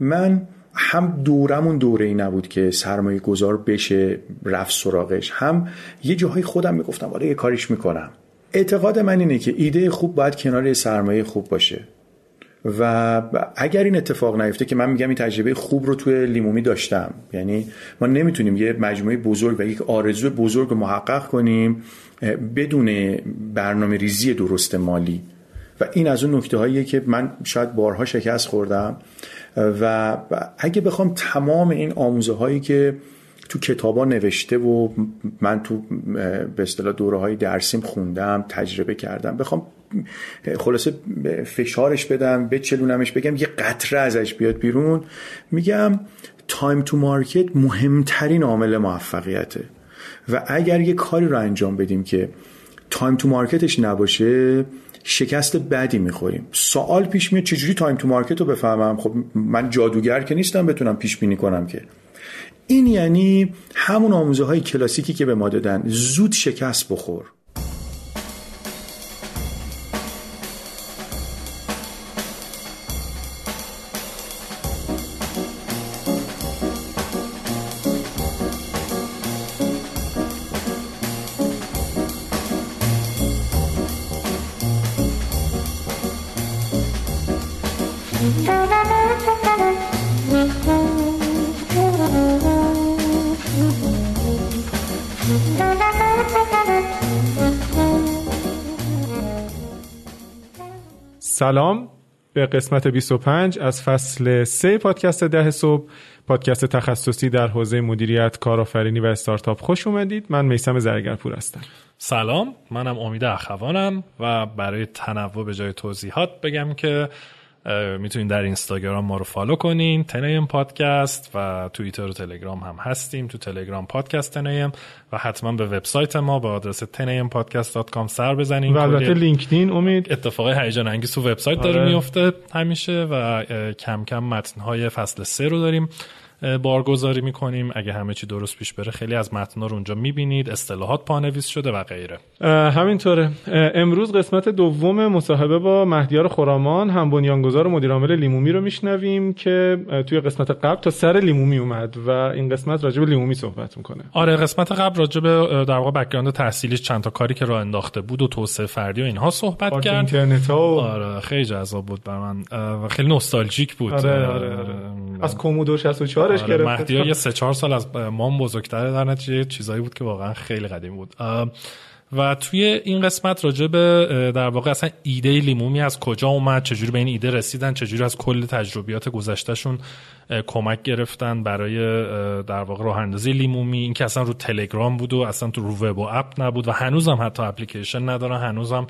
من هم دورمون دوره ای نبود که سرمایه گذار بشه رفت سراغش. هم یه جاهای خودم می‌گفتم آره یه کاریش می‌کنم. اعتقاد من اینه که ایده خوب باید کنار سرمایه خوب باشه. و اگر این اتفاق نیفته که من میگم این تجربه خوب رو توی لیمومی داشتم. یعنی ما نمی‌تونیم یه مجموعه بزرگ و یک آرزو بزرگ رو محقق کنیم بدون برنامه ریزی درست مالی. و این از اون نکته هاییه که من شاید بارها شکست خوردم. و اگه بخوام تمام این آموزه هایی که تو کتابا نوشته و من تو به اصطلاح دوره های درسیم خوندم تجربه کردم بخوام خلاصه فشارش بدم بچلونمش بگم یه قطره ازش بیاد بیرون میگم time to market مهمترین عامل موفقیته. و اگر یه کاری رو انجام بدیم که time to market ش نباشه شکست بدی می‌خوریم. سوال پیش میاد چجوری time to market رو بفهمم؟ خب من جادوگر که نیستم بتونم پیش بینی کنم که. این یعنی همون آموزه های کلاسیکی که به ما دادن. زود شکست بخور. سلام به قسمت 25 از فصل 3 پادکست ده صبح. پادکست تخصصی در حوزه مدیریت کارآفرینی و استارتاپ. خوش اومدید. من میسم زرگرپور هستم. سلام. منم امید اخوانم و برای تنوع به جای توضیحات بگم که می‌تونین در اینستاگرام ما رو فالو کنین تنیم پادکست و توییتر و تلگرام هم هستیم تو تلگرام پادکست تنیم و حتما به وبسایت ما به آدرس 10ampodcast.com سر بزنین. و البته لینکدین امید. اتفاقی هیجان انگیز تو وبسایت داره آره. میفته همیشه و کم کم متنهای فصل سه رو داریم. بارگذاری می‌کنیم. اگه همه چی درست پیش بره خیلی از متنا رو اونجا می‌بینید. اصطلاحات پانویس شده و غیره. همینطوره. امروز قسمت دوم مصاحبه با مهدیار خرامان هم بنیانگذار و مدیر عامل لیمومی رو میشنویم که توی قسمت قبل تا سر لیمومی اومد و این قسمت راجع به لیمومی صحبت می‌کنه. آره قسمت قبل راجع به در واقع background تحصیلیش چند تا کاری که راه انداخته بود و توسعه فردی و اینها صحبت کرد. internet ها و... آره خیلی جذاب بود بر من خیلی نوستالژیک بود. آره آره آره. از کومودور 64 آره گرفته. مهدی یه سه چهار سال از ما بزرگتره در نتیجه چیزایی بود که واقعا خیلی قدیم بود. و توی این قسمت راجع به در واقع اصلا ایده لیمومی از کجا اومد چجوری به این ایده رسیدن چجوری از کل تجربیات گذشتهشون کمک گرفتن برای در واقع راه اندازی لیمومی. این که اصلا رو تلگرام بود و اصلا تو رو وب و اپ نبود و هنوزم حتی اپلیکیشن ندارن هنوزم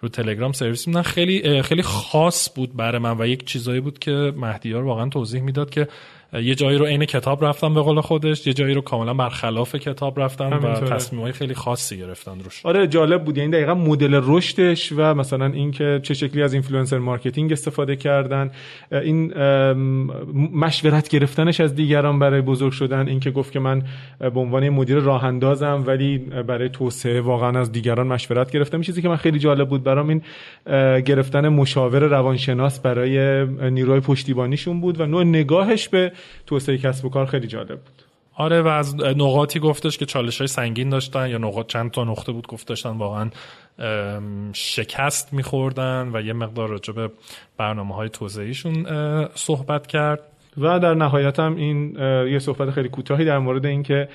رو تلگرام سرویس میدن. خیلی خیلی خاص بود برای من و یک چیزایی بود که مهدیار واقعا توضیح می‌داد که یه جایی رو عین کتاب رفتن به قول خودش یه جایی رو کاملا برخلاف کتاب رفتن و تصمیمای خیلی خاصی گرفتن روش. آره جالب بود. یعنی دقیقا مدل رشدش و مثلا اینکه چه شکلی از influencer marketing استفاده کردن. این مشورت گرفتنش از دیگران برای بزرگ شدن. اینکه گفت که من به عنوان مدیر راه اندازم ولی برای توسعه واقعا از دیگران مشورت گرفتم. چیزی که من خیلی جالب بود برام این گرفتن مشاور روانشناس برای نیروی پشتیبانیشون بود و نوع نگاهش به توسعه کسب و کار خیلی جالب بود. آره و از نقاطی گفتش که چالش های سنگین داشتن یا نقاط چند تا نقطه بود گفت داشتن واقعا شکست میخوردن و یه مقدار راجع به برنامه های توسعهشون صحبت کرد. و در نهایت هم این یه صحبت خیلی کوتاهی در مورد اینکه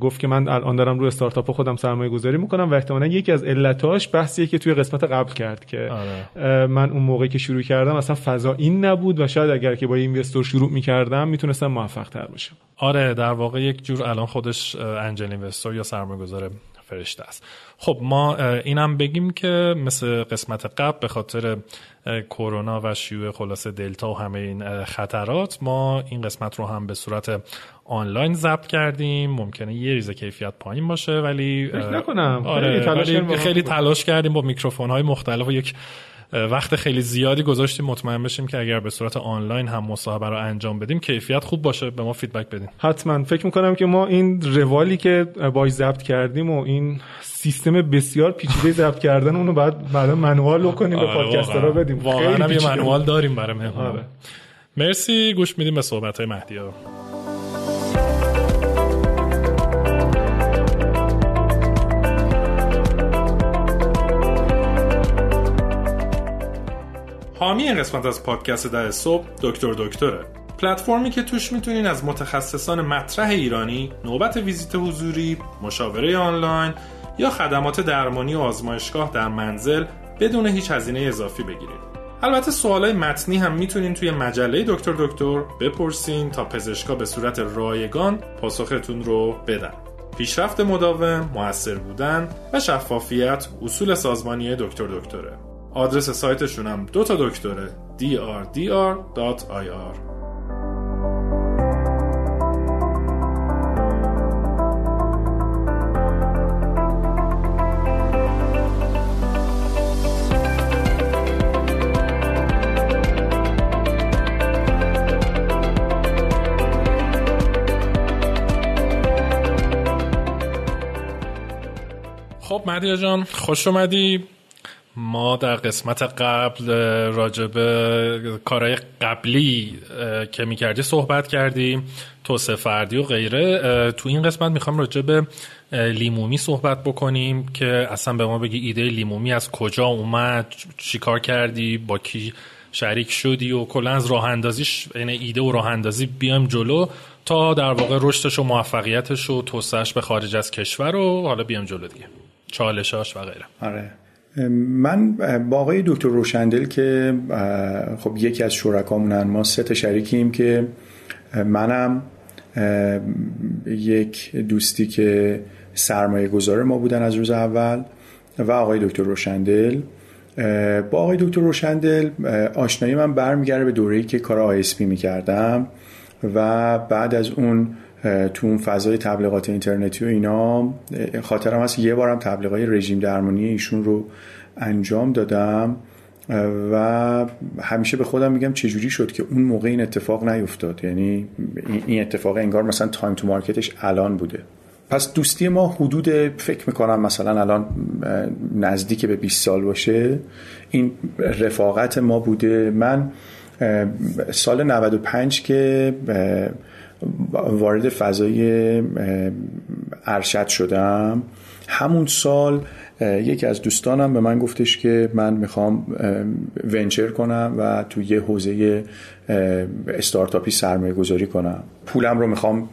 گفت که من الان دارم روی استارتاپ خودم سرمایه گذاری می‌کنم و احتمالا یکی از علتاش بحثیه که توی قسمت قبل کرد که آره. من اون موقعی که شروع کردم اصلا فضا این نبود و شاید اگر که با اینوستور شروع می‌کردم می‌تونستم موفق تر باشم آره در واقع یک جور الان خودش angel investor یا سرمایه گذاره فرشته است خب ما اینم بگیم که مثل قسمت قبل به خاطر کرونا و شیوع خلاصه دلتا و همه این خطرات ما این قسمت رو هم به صورت آنلاین ضبط کردیم. ممکنه یه ریزه کیفیت پایین باشه ولی نکنم. آره خیلی تلاش, خیلی تلاش کردیم با میکروفون های مختلف و یک وقت خیلی زیادی گذاشتیم مطمئن بشیم که اگر به صورت آنلاین هم مصاحبه رو انجام بدیم کیفیت خوب باشه. به ما feedback بدیم حتما. فکر می‌کنم که ما این روالی که باش ضبط کردیم و این سیستم بسیار پیچیده ضبط کردن اونو بعد بعد منوال کنیم به آره، پادکسترها بدیم. واقعا یه منوال داریم برای مهمون آره. مرسی. گوش میدیم به صحبت های مهدی ها. حامی این قسمت از پادکست در صبح دکتر دکتره پلتفرمی که توش می‌تونین از متخصصان مطرح ایرانی نوبت ویزیت حضوری، مشاوره آنلاین یا خدمات درمانی و آزمایشگاه در منزل بدون هیچ هزینه اضافی بگیرید. البته سوالای متنی هم می‌تونین توی مجله دکتر دکتر بپرسین تا پزشکا به صورت رایگان پاسختون رو بدن. پیشرفت مداوم، موثر بودن و شفافیت اصول سازمانی دکتر دکتره. آدرس سایتشون هم دو تا دکتره. Drdr.ir خب مدیا جان خوش اومدی. ما در قسمت قبل راجب کارهای قبلی که می‌کردی صحبت کردیم توسعه فردی و غیره. تو این قسمت می‌خوام راجب لیمومی صحبت بکنیم که اصلا به ما بگی ایده لیمومی از کجا اومد چیکار کردی با کی شریک شدی و کلا از راه اندازیش یعنی ایده و راه اندازی بیایم جلو تا در واقع رشدش و موفقیتش و توسعهش به خارج از کشور و حالا بیام جلو دیگه. چالشاش و غیره. آره. من با آقای دکتر روشندل که خب یکی از شرکامونن ما سه تا شریکیم که منم یک دوستی که سرمایه گذار ما بودن از روز اول و آقای دکتر روشندل. با آقای دکتر روشندل آشنایی من برمیگرده به دوره‌ای که کار آیسپی می‌کردم و بعد از اون تو اون فضای تبلیغات اینترنتی و اینا خاطرم هست یه بارم تبلیغات رژیم درمانی ایشون رو انجام دادم و همیشه به خودم میگم چجوری شد که اون موقع این اتفاق نیفتاد. یعنی این اتفاق انگار مثلا تایم تو مارکتش الان بوده. پس دوستی ما حدود فکر می‌کنم مثلا الان نزدیک به 20 سال باشه. این رفاقت ما بوده. من سال 95 که وارد فضای ارشد شدم. همون سال یکی از دوستانم به من گفتش که من می‌خوام ونچر کنم و تو یه حوزه استارتاپی سرمایه گذاری کنم. پولم رو می‌خوام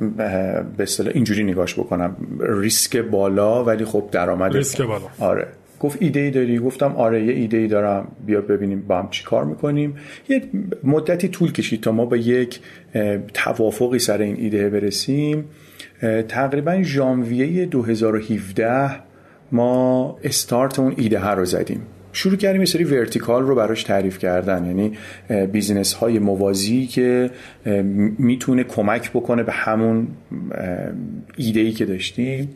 به اصطلاح اینجوری نگاش بکنم. ریسک بالا ولی خب درآمد ریسک بالا. آره. گفت ایده ای داری؟ گفتم آره یه ایده ای دارم. بیا ببینیم با هم چی کار می‌کنیم. یه مدتی طول کشید تا ما به یک توافقی سر این ایده برسیم. تقریبا ژانویه 2017 ما استارت اون ایده ها رو زدیم. شروع کردیم یه سری vertical رو براش تعریف کردن. یعنی business های موازی که می‌تونه کمک بکنه به همون ایده ای که داشتیم.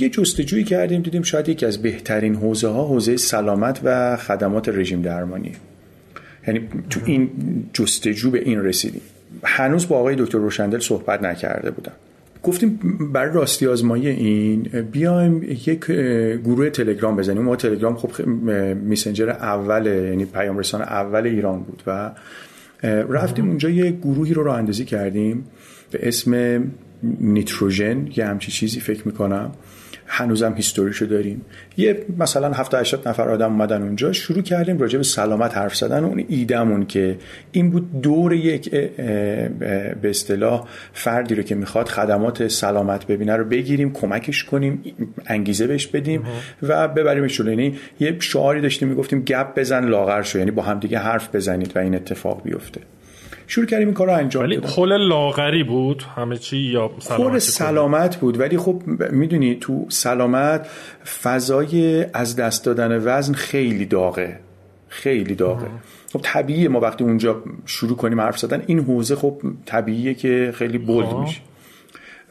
یه جستجویی کردیم دیدیم شاید یکی از بهترین حوزه ها حوزه سلامت و خدمات رژیم درمانی. یعنی تو این جستجو به این رسیدیم. هنوز با آقای دکتر روشندل صحبت نکرده بودم. گفتیم برای راستی آزمایی این بیایم یک گروه تلگرام بزنیم. ما تلگرام خب میسنجر اول یعنی پیام رسان اول ایران بود و رفتیم اونجا یه گروهی رو راه اندازی کردیم به اسم نیتروژن. یه همچی چیزی فکر می‌کنم. هنوزم هیستوریشو داریم. یه مثلا 70 80 نفر آدم اومدن اونجا شروع کردیم راجع به سلامت حرف زدن اون ایدمون که این بود دور یک به اصطلاح فردی رو که می‌خواد خدمات سلامت ببینه رو بگیریم کمکش کنیم انگیزه بهش بدیم و ببریمش جلو. یعنی یه شعاری داشتیم می‌گفتیم گپ بزن لاغر شو. یعنی با همدیگه حرف بزنید و این اتفاق بیفته. شروع کردیم این کار رو انجام ولی خل لاغری بود همه چی یا سلامت سلامت بود. ولی خب می‌دونی تو سلامت فضای از دست دادن وزن خیلی داغه. خیلی داغه. خب طبیعیه ما وقتی اونجا شروع کنیم حرف زدن این حوزه خب طبیعیه که خیلی بولد میشه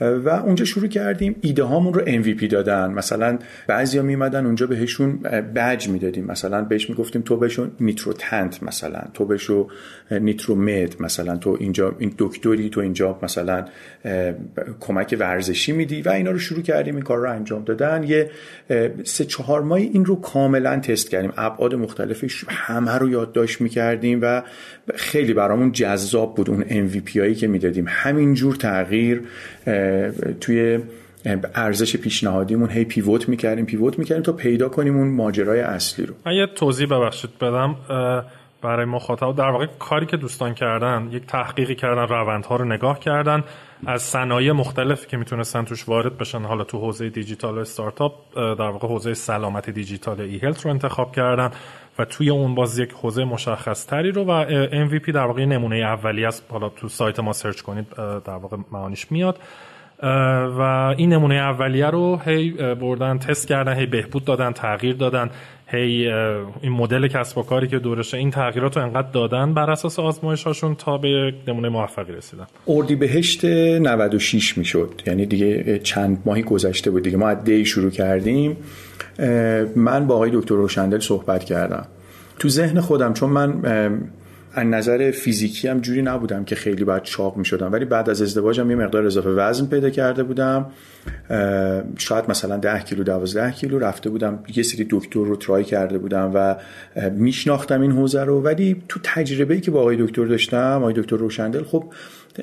و اونجا شروع کردیم. ایده هامون رو MVP دادن. مثلا بعضیا میمدن اونجا بهشون بج می‌دادیم. مثلا بهش می‌گفتیم تو بهشون نیترو تنت مثلا. تو بهشو نیترو مد مثلا. تو اینجا این دکتری تو اینجا مثلا کمک ورزشی میدی. و اینا رو شروع کردیم. این کار رو انجام دادن. یه سه چهار ماه این رو کاملا تست کردیم. ابعاد مختلفش همه رو یادداشت می‌کردیم و خیلی برامون جذاب بود اون MVP هایی که می‌دادیم. همینجور تغییر توی ارزش پیشنهادیمون هی پیوت می‌کردیم پیوت می‌کردیم تا پیدا کنیم اون ماجرای اصلی رو. من یه توضیح ببخشید بدم. برای مخاطب در واقع کاری که دوستان کردن یک تحقیقی کردن روندها رو نگاه کردن از صنایع مختلفی که می‌تونستن توش وارد بشن حالا تو حوزه دیجیتال و استارتاپ در واقع حوزه سلامت دیجیتال ای هلت رو انتخاب کردن و توی اون باز یک حوزه مشخص تری رو و MVP در واقع نمونه اولی است. حالا تو سایت ما سرچ کنید در واقع معانیش میاد. و این نمونه اولیه رو هی بردن تست کردن هی بهبود دادن تغییر دادن هی این مدل کسب و کاری که دورشه این تغییرات رو انقدر دادن بر اساس آزمایش هاشون تا به نمونه موفقی رسیدن. اردی بهشت 96 می‌شد. یعنی دیگه چند ماهی گذشته بود دیگه. ما از دی شروع کردیم. من با آقای دکتر روشندل صحبت کردم. تو ذهن خودم چون من از نظر فیزیکی هم جوری نبودم که خیلی باید چاق می شدم ولی بعد از ازدواجم یه مقدار اضافه وزن پیدا کرده بودم. شاید مثلا 10 کیلو 12 کیلو رفته بودم. یه سری دکتر رو try کرده بودم و میشناختم این حوزه رو. ولی تو تجربه‌ای که با آقای دکتر داشتم آقای دکتر روشندل خب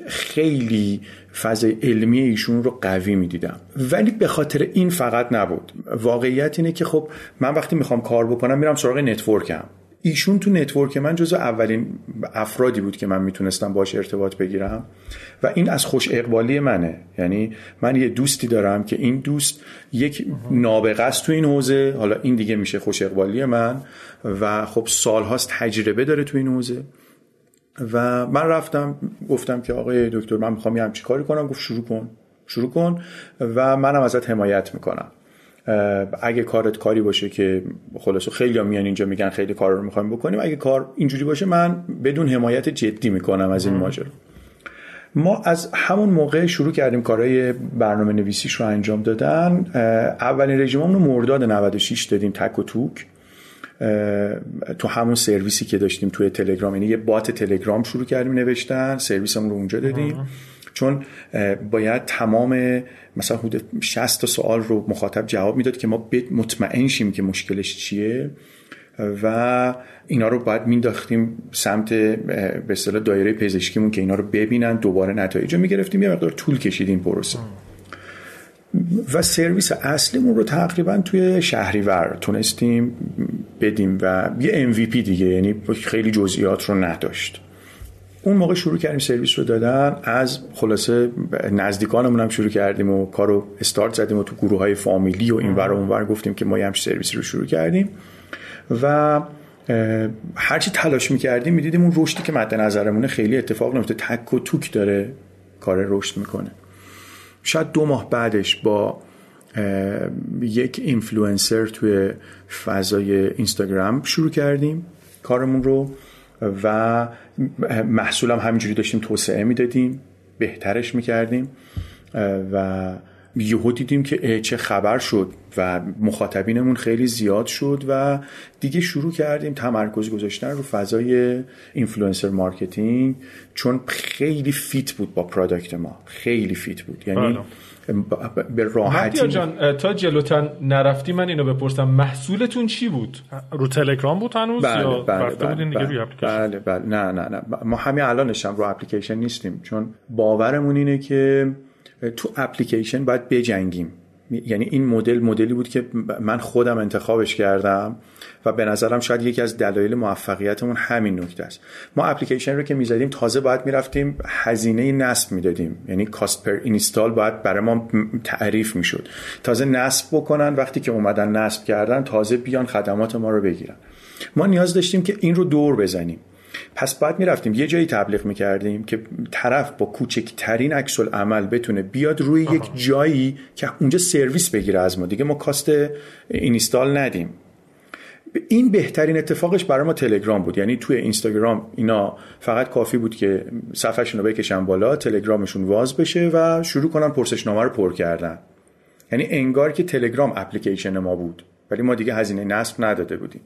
خیلی فضای علمی ایشون رو قوی می‌دیدم. ولی به خاطر این فقط نبود. واقعیت اینه که خب من وقتی می‌خوام کار بکنم میرم سراغ network م. ایشون تو network من جزو اولین افرادی بود که من می‌تونستم باش ارتباط بگیرم و این از خوش اقبالی منه. یعنی من یه دوستی دارم که این دوست یک نابغه است تو این حوزه. حالا این دیگه میشه خوش اقبالی من و خب سالهاست تجربه داره تو این حوزه. و من رفتم گفتم که آقای دکتر من می‌خوام یه همچی کاری کنم. گفت شروع کن شروع کن و منم ازت حمایت می‌کنم. اگه کارت کاری باشه که خلاصو خیلی هم میان اینجا میگن خیلی کار رو می‌خوایم بکنیم اگه کار اینجوری باشه من بدون حمایت جدی می‌کنم از این ماجرا. ما از همون موقع شروع کردیم کارهای برنامه نویسیش رو انجام دادن. اولین رژیممون رو مرداد 96 دادیم تک و توک. تو همون سرویسی که داشتیم توی تلگرام یعنی یه بات تلگرام شروع کردیم نوشتن سرویسمون رو اونجا دادیم. چون باید تمام مثلا حدود 60 تا سوال رو مخاطب جواب می‌داد که ما مطمئن شیم که مشکلش چیه و اینا رو باید مینداختیم سمت به اصطلاح دایره پزشکیمون که اینا رو ببینن دوباره نتایج رو می‌گرفتیم یه مقدار طول کشیدیم پروسه. و سرویس اصلیمون رو تقریبا توی شهریور تونستیم بدیم و یه MVP دیگه یعنی خیلی جزئیات رو نداشت. اون موقع شروع کردیم سرویس رو دادن. از خلاصه نزدیکانمون هم شروع کردیم و کارو استارت زدیم و تو گروه های فامیلی و این و اونور گفتیم که ما یه سرویس رو شروع کردیم. و هرچی تلاش می‌کردیم می‌دیدیم اون رشدی که مد نظرمونه خیلی اتفاق نمیفته تک و توک داره کار رشد می‌کنه. شاید دو ماه بعدش با یک اینفلوئنسر توی فضای اینستاگرام شروع کردیم کارمون رو. و محصولم همینجوری داشتیم توسعه می‌دادیم بهترش می‌کردیم و یهو دیدیم که چه خبر شد و مخاطبینمون خیلی زیاد شد و دیگه شروع کردیم تمرکز گذاشتن رو فضای influencer marketing چون خیلی fit بود با product ما خیلی fit بود یعنی بله. به راحتی. جان تا جلوتر نرفتی من اینو بپرسم محصولتون چی بود؟ رو تلگرام بود هنوز بله یا بله بله بله, روی بله بله نه نه نه. ما همین الانش هم رو اپلیکیشن نیستیم. چون باورمون اینه که تو اپلیکیشن باید بجنگیم. یعنی این مدل مدلی بود که من خودم انتخابش کردم و به نظرم شاید یکی از دلایل موفقیتمون همین نکته است. ما اپلیکیشن رو که می‌زدیم تازه باید می‌رفتیم هزینه نصب می‌دادیم. یعنی کاست پر اینستال باید برای ما تعریف می‌شد. تازه نصب بکنن وقتی که اومدن نصب کردن تازه بیان خدمات ما رو بگیرن. ما نیاز داشتیم که این رو دور بزنیم. پس بعد می‌رفتیم یه جایی تبلیغ می‌کردیم که طرف با کوچکترین عکس عمل بتونه بیاد روی یک جایی که اونجا سرویس بگیره از ما. دیگه ما کاست اینستال ندیم. این بهترین اتفاقش برای ما تلگرام بود. یعنی توی اینستاگرام اینا فقط کافی بود که صفحهشون رو بکشن بالا تلگرامشون واز بشه و شروع کنن پرسشنامه رو پر کردن. یعنی انگار که تلگرام اپلیکیشن ما بود. ولی ما دیگه هزینه نصب نداده بودیم.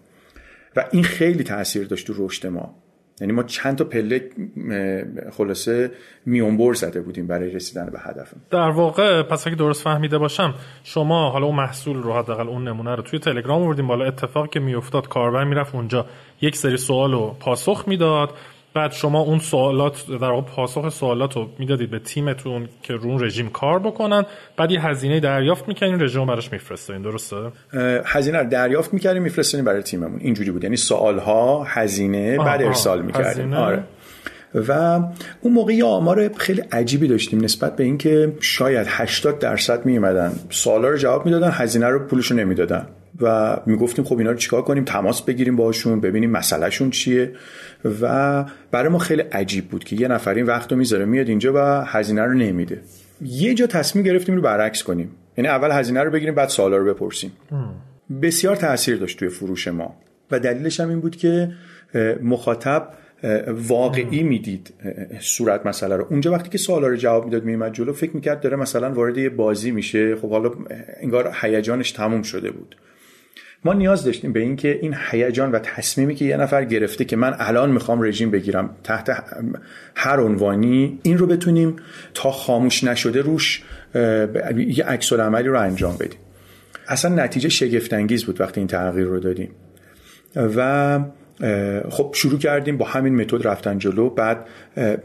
و این خیلی تاثیر داشت تو رشد ما. یعنی ما چند تا پله خلاصه میونبر زده بودیم برای رسیدن به هدف. در واقع پس اگه درست فهمیده باشم شما حالا اون محصول رو حداقل اون نمونه رو توی تلگرام آوردیم بالا اتفاقی که میافتاد کاربر می‌رفت اونجا یک سری سوال رو پاسخ می‌داد. بعد شما اون سوالات در واقع پاسخ سوالات رو می‌دادید به تیمتون که رو اون رژیم کار بکنن. بعد یه هزینه دریافت می‌کنین رژیم براش میفرستین درسته؟ هزینه رو دریافت می‌کردیم میفرستین برای تیممون. اینجوری بود. یعنی سوالها هزینه بعد ارسال می‌کردیم. آره. و اون موقع یه آمار خیلی عجیبی داشتیم نسبت به اینکه شاید 80 درصد میومدن سوالا رو جواب می‌دادن هزینه رو پولشو نمی‌دادن. و می‌گفتیم خب اینا رو چیکار کنیم؟ تماس بگیریم باشون ببینیم مسئلهشون چیه. و برای ما خیلی عجیب بود که یه نفر این وقت رو می‌ذاره میاد اینجا و هزینه رو نمیده. یه جا تصمیم گرفتیم رو برعکس کنیم. یعنی اول هزینه رو بگیریم بعد سوالا رو بپرسیم. بسیار تاثیر داشت توی فروش ما. و دلیلش هم این بود که مخاطب واقعی می‌دید صورت مسئله رو. اونجا وقتی که سوالا رو جواب می‌داد میومد جلو فکر می‌کرد داره مثلا وارد یه بازی میشه. خب حالا انگار هیجانش تموم شده بود. ما نیاز داشتیم به اینکه این هیجان و تصمیمی که یه نفر گرفته که من الان می‌خوام رژیم بگیرم تحت هر عنوانی این رو بتونیم تا خاموش نشده روش یه عکس عملی رو انجام بدیم. اصلا نتیجه شگفت انگیز بود وقتی این تغییر رو دادیم. و خب شروع کردیم با همین متد رفتن جلو. بعد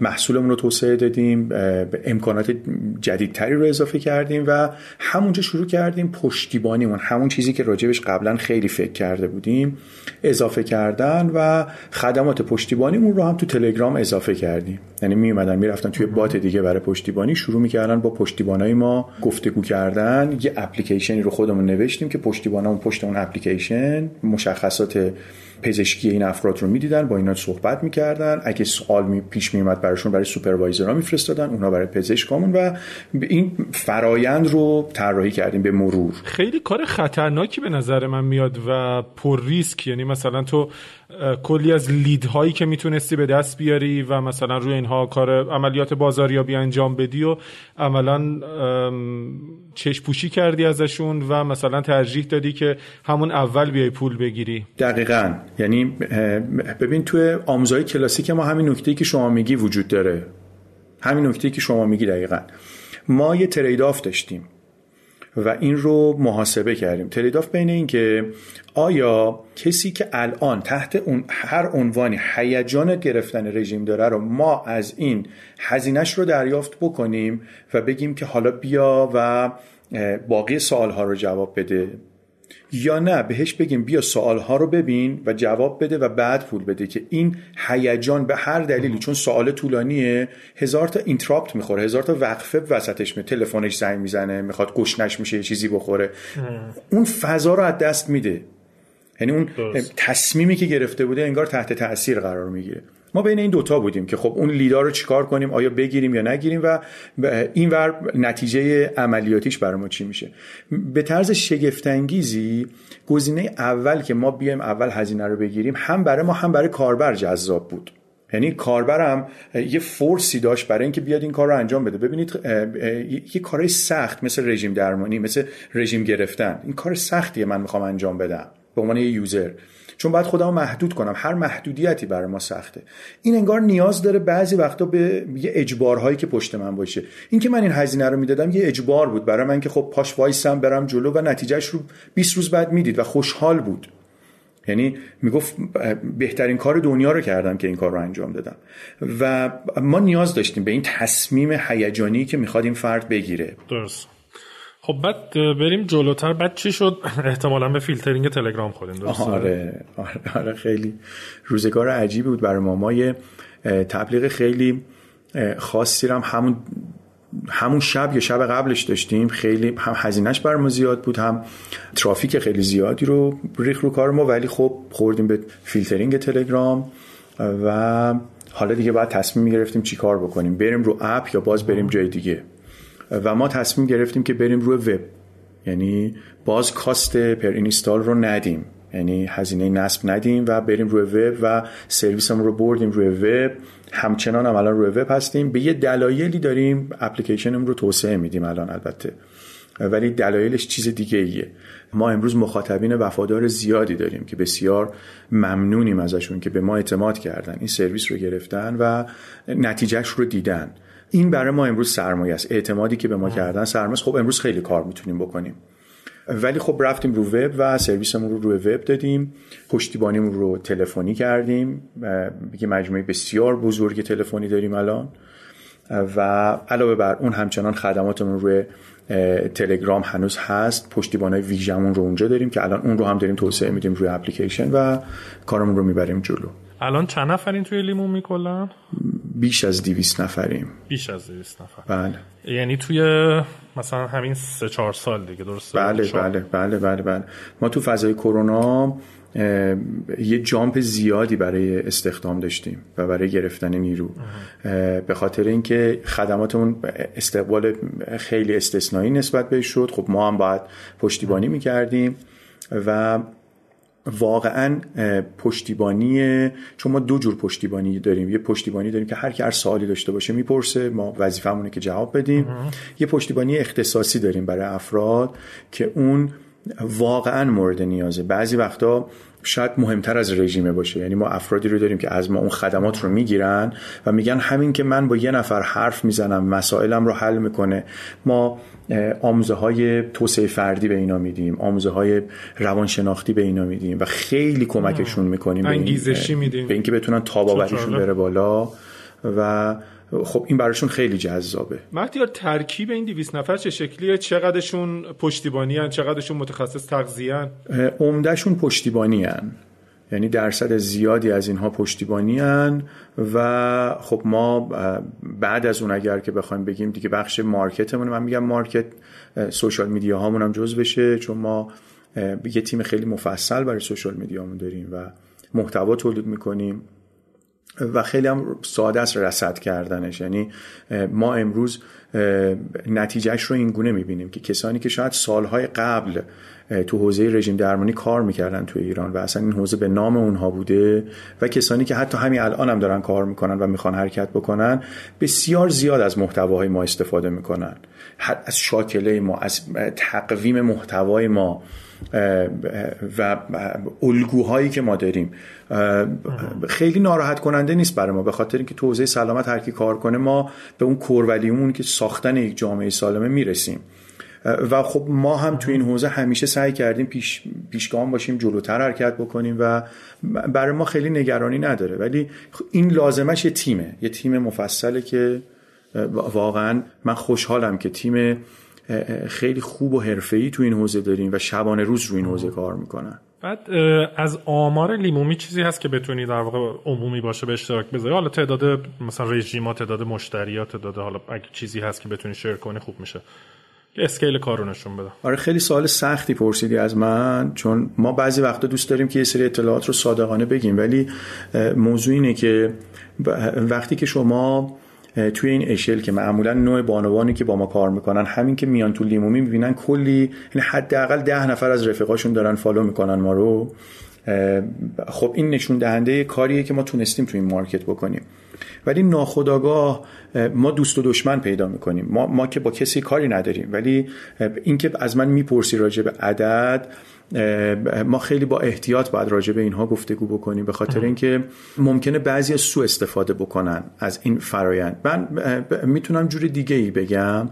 محصولمون رو توسعه دادیم امکانات جدیدتری رو اضافه کردیم و همونجا شروع کردیم پشتیبانیمون همون چیزی که راجبش قبلا خیلی فکر کرده بودیم اضافه کردن و خدمات پشتیبانیمون رو هم تو تلگرام اضافه کردیم. یعنی می اومدن می‌رفتن توی بات دیگه برای پشتیبانی شروع می‌کردن با پشتیبانای ما گفتگو کردن. یه اپلیکیشنی رو خودمون نوشتیم که پشتیبانمون پشت اون اپلیکیشن مشخصات پزشکی این افراد رو می‌دیدن با اینا صحبت می‌کردن. اگه سوال می پیش میومد براشون برای سوپروایزرها میفرستادن اونا برای پزشکامون و این فرایند رو طراحی کردیم به مرور. خیلی کار خطرناکی به نظر من میاد و پر ریسک. یعنی مثلا تو کلی از لیدهایی که می‌تونستی به دست بیاری و مثلا روی اینها کار عملیات بازاریابی انجام بدی و عملا چشم پوشی کردی ازشون و مثلا ترجیح دادی که همون اول بیای پول بگیری. دقیقا. یعنی ببین توی آموزهای کلاسیک ما همین نکته که شما میگی وجود داره. همین نکته که شما میگی دقیقا. ما یه ترید آف داشتیم. و این رو محاسبه کردیم. تریداف بین این که آیا کسی که الان تحت اون هر عنوانی هیجان گرفتن رژیم داره رو ما از این هزینهش رو دریافت بکنیم و بگیم که حالا بیا و باقی سوالها رو جواب بده. یا نه بهش بگیم بیا سوالها رو ببین و جواب بده و بعد پول بده که این هیجان به هر دلیلی چون سوال طولانیه هزار تا اینتراپت می‌خوره هزار تا وقفه وسطش می تلفنش زنگ می‌زنه می‌خواد گشنش میشه یه چیزی بخوره. اون فضا رو از دست میده. یعنی اون تصمیمی که گرفته بوده انگار تحت تاثیر قرار می‌گیره. ما بین این دوتا بودیم که خب اون لیدا رو چیکار کنیم؟ آیا بگیریم یا نگیریم؟ و این ور نتیجه عملیاتیش برای ما چی میشه؟ به طرز شگفتانگیزی گزینه اول که ما بیایم اول هزینه رو بگیریم هم برای ما هم برای کاربر جذاب بود. یعنی کاربرم یه فورسی داشت برای اینکه بیاد این کار رو انجام بده. ببینید یه کارهای سخت مثل رژیم درمانی مثل رژیم گرفتن این کار سختیه من می‌خوام انجام بدم. به عنوان یه یوزر. چون باید خودم محدود کنم. هر محدودیتی برای ما سخته. این انگار نیاز داره بعضی وقتا به یه اجبارهایی که پشت من باشه. این که من این هزینه رو می‌دادم یه اجبار بود. برای من که خب پاش وایسم برم جلو و نتیجهش رو 20 روز بعد می‌دید و خوشحال بود. یعنی می‌گفت بهترین کار دنیا رو کردم که این کار رو انجام دادم. و ما نیاز داشتیم به این تصمیم هیجانی که می‌خواد این فرد بگیره. درست. خب بعد بریم جلوتر. بعد چی شد؟ احتمالا به فیلترینگ تلگرام خوردیم آره, آره, آره خیلی روزگار عجیبی بود برای ما. یه تبلیغ خیلی خاصی هم همون همون شب یا شب قبلش داشتیم. خیلی هم هزینهش بر ما زیاد بود هم ترافیک خیلی زیادی رو ریخت رو کار ما. ولی خب خوردیم به فیلترینگ تلگرام و حالا دیگه باید تصمیم گرفتیم چی کار بکنیم. بریم رو app یا باز بریم جای دیگه. و ما تصمیم گرفتیم که بریم روی وب. یعنی باز کاست پر اینستال رو ندیم. یعنی هزینه نصب ندیم و بریم روی وب و سرویسمون رو بردیم روی وب. همچنان هم الان روی وب هستیم. به یه دلایلی داریم اپلیکیشنمون رو توسعه میدیم الان البته. ولی دلایلش چیز دیگه ایه ما امروز مخاطبین وفادار زیادی داریم که بسیار ممنونیم ازشون که به ما اعتماد کردن این سرویس رو گرفتن و نتیجهش رو دیدن. این برای ما امروز سرمایه است. اعتمادی که به ما کردن سرمایه خب امروز خیلی کار می‌تونیم بکنیم. ولی خب رفتیم رو وب و سرویسمون رو روی وب دادیم. پشتیبانیمون رو تلفنی کردیم. یه مجموعه بسیار بزرگ تلفنی داریم الان. و علاوه بر اون همچنان خدماتمون روی تلگرام هنوز هست. پشتیبانای ویژمون رو اونجا داریم که الان اون رو هم داریم توسعه میدیم روی اپلیکیشن و کارمون رو می‌بریم جلو. الان چند نفرین توی لیمون می‌کنن؟ بیش از دیویست نفریم. بیش از دیویست نفر. بله. یعنی توی مثلا همین سه چهار سال دیگه درسته؟ بله بله بله بله بله. ما تو فضای کرونا یه جامپ زیادی برای استخدام داشتیم و برای گرفتن نیرو. به خاطر اینکه خدماتمون استقبال خیلی استثنایی نسبت بهش شد. خب ما هم باید پشتیبانی می‌کردیم و واقعا پشتیبانی چون ما دو جور پشتیبانی داریم. یه پشتیبانی داریم که هر کی هر سوالی داشته باشه می‌پرسه ما وظیفمونه که جواب بدیم. یه پشتیبانی اختصاصی داریم برای افراد که اون واقعا مورد نیازه. بعضی وقتا شاید مهمتر از رژیمه باشه. یعنی ما افرادی رو داریم که از ما اون خدمات رو می‌گیرن و میگن همین که من با یه نفر حرف می‌زنم مسائلم رو حل می‌کنه. ما آموزه های توسعه فردی به اینا میدیم آموزه های روانشناختی به اینا میدیم و خیلی کمکشون می‌کنیم انگیزشی میدیم. به اینکه بتونن تاباوریشون بره بالا. و خب این براشون خیلی جذابه. مهدیار ترکیب این 200 نفر چه شکلیه چقدرشون پشتیبانی هن چقدرشون متخصص تغذیه هن عمدهشون پشتیبانی هن. یعنی درصد زیادی از اینها پشتیبانی هن و خب ما بعد از اون اگر که بخوایم بگیم دیگه بخش مارکتمون من میگم مارکت سوشال میدیا هامون هم جز بشه چون ما یه تیم خیلی مفصل برای سوشال میدیامون داریم و محتوا تولید می‌کنیم. و خیلی هم ساده است رسد کردنش. یعنی ما امروز نتیجهش رو این گونه می‌بینیم که کسانی که شاید سالهای قبل تو حوزه رژیم درمانی کار می‌کردن تو ایران و اصلا این حوزه به نام اونها بوده و کسانی که حتی همین الان هم دارن کار می‌کنن و می‌خوان حرکت بکنن بسیار زیاد از محتواهای ما استفاده می‌کنن. از شاکله ما از تقویم محتوای ما و الگوهایی که ما داریم. خیلی ناراحت کننده نیست برای ما به خاطر اینکه تو حوزه سلامت هر کی کار کنه ما به اون کورولیومون که ساختن یک جامعه سالمه می‌رسیم. و خب ما هم تو این حوزه همیشه سعی کردیم پیش پیشگام باشیم جلوتر حرکت بکنیم و برای ما خیلی نگرانی نداره. ولی این لازمش یه تیمه یه تیم مفصله که واقعا من خوشحالم که تیم خیلی خوب و حرفه‌ای تو این حوزه داریم و شبانه روز رو این حوزه کار می‌کنن. بعد از آمار لیمومی چیزی هست که بتونی در واقع عمومی باشه به اشتراک بذاری؟ حالا تعداد مثلا رژیما تعداد مشتریات تعداد حالا اگه چیزی هست که بتونی شیر کنی خوب میشه. scale کارو نشون بده. آره خیلی سوال سختی پرسیدی از من چون ما بعضی وقتا دوست داریم که یه سری اطلاعات رو صادقانه بگیم ولی موضوع اینه که وقتی که شما توی این اشل که معمولا نوع بانوانی که با ما کار می‌کنن همین که میان تو لیمومی می‌بینن کلی یعنی حداقل ده نفر از رفیقاشون دارن follow می‌کنن ما رو. خب این نشون دهنده کاریه که ما تونستیم توی این market بکنیم. ولی ناخداگاه ما دوست و دشمن پیدا می‌کنیم. ما, ما که با کسی کاری نداریم. ولی اینکه از من می‌پرسی راجع به عدد ما خیلی با احتیاط باید راجع به اینها گفتگو بکنیم. به خاطر اینکه ممکنه بعضی از سو استفاده بکنن از این فرایند. من می‌تونم جور دیگه ای بگم.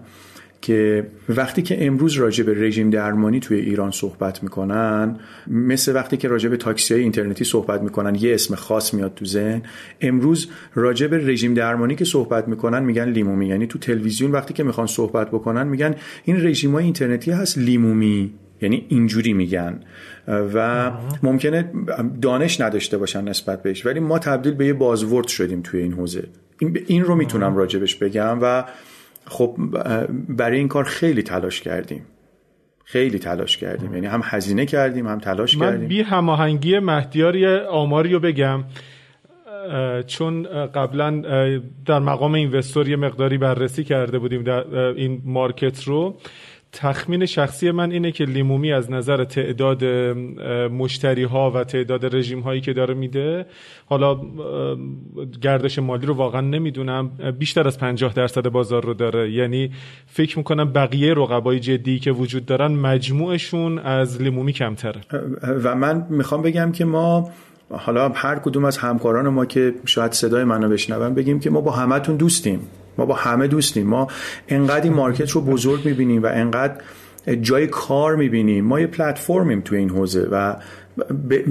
که وقتی که امروز راجع به رژیم درمانی توی ایران صحبت می‌کنن مثل وقتی که راجع به تاکسی های اینترنتی صحبت می‌کنن یه اسم خاص میاد تو ذهن. امروز راجع به رژیم درمانی که صحبت می‌کنن میگن لیمومی. یعنی تو تلویزیون وقتی که می‌خوان صحبت بکنن میگن این رژیم های اینترنتی هست لیمومی. یعنی اینجوری میگن. و ممکنه دانش نداشته باشن نسبت بهش ولی ما تبدیل به یه بازورد شدیم توی این حوزه. این رو می‌تونم راجبش بگم و خب برای این کار خیلی تلاش کردیم. خیلی تلاش کردیم. یعنی هم هزینه کردیم هم تلاش من کردیم. بی هماهنگی مهدیاری آماری رو بگم. چون قبلا در مقام اینوستور یه مقداری بررسی کرده بودیم در این مارکت رو. تخمین شخصی من اینه که لیمومی از نظر تعداد مشتری ها و تعداد رژیم هایی که داره میده حالا گردش مالی رو واقعا نمی‌دونم. بیشتر از 50 درصد بازار رو داره. یعنی فکر می‌کنم بقیه رقبای جدی که وجود دارن مجموعشون از لیمومی کمتره. و من می‌خوام بگم که ما حالا هر کدوم از همکاران ما که شاید صدای منو بشنون بگیم که ما با همتون دوستیم. ما با همه دوستیم ما انقدر این مارکت رو بزرگ می‌بینیم و انقدر جای کار می‌بینیم. ما یه پلتفرمیم تو این حوزه و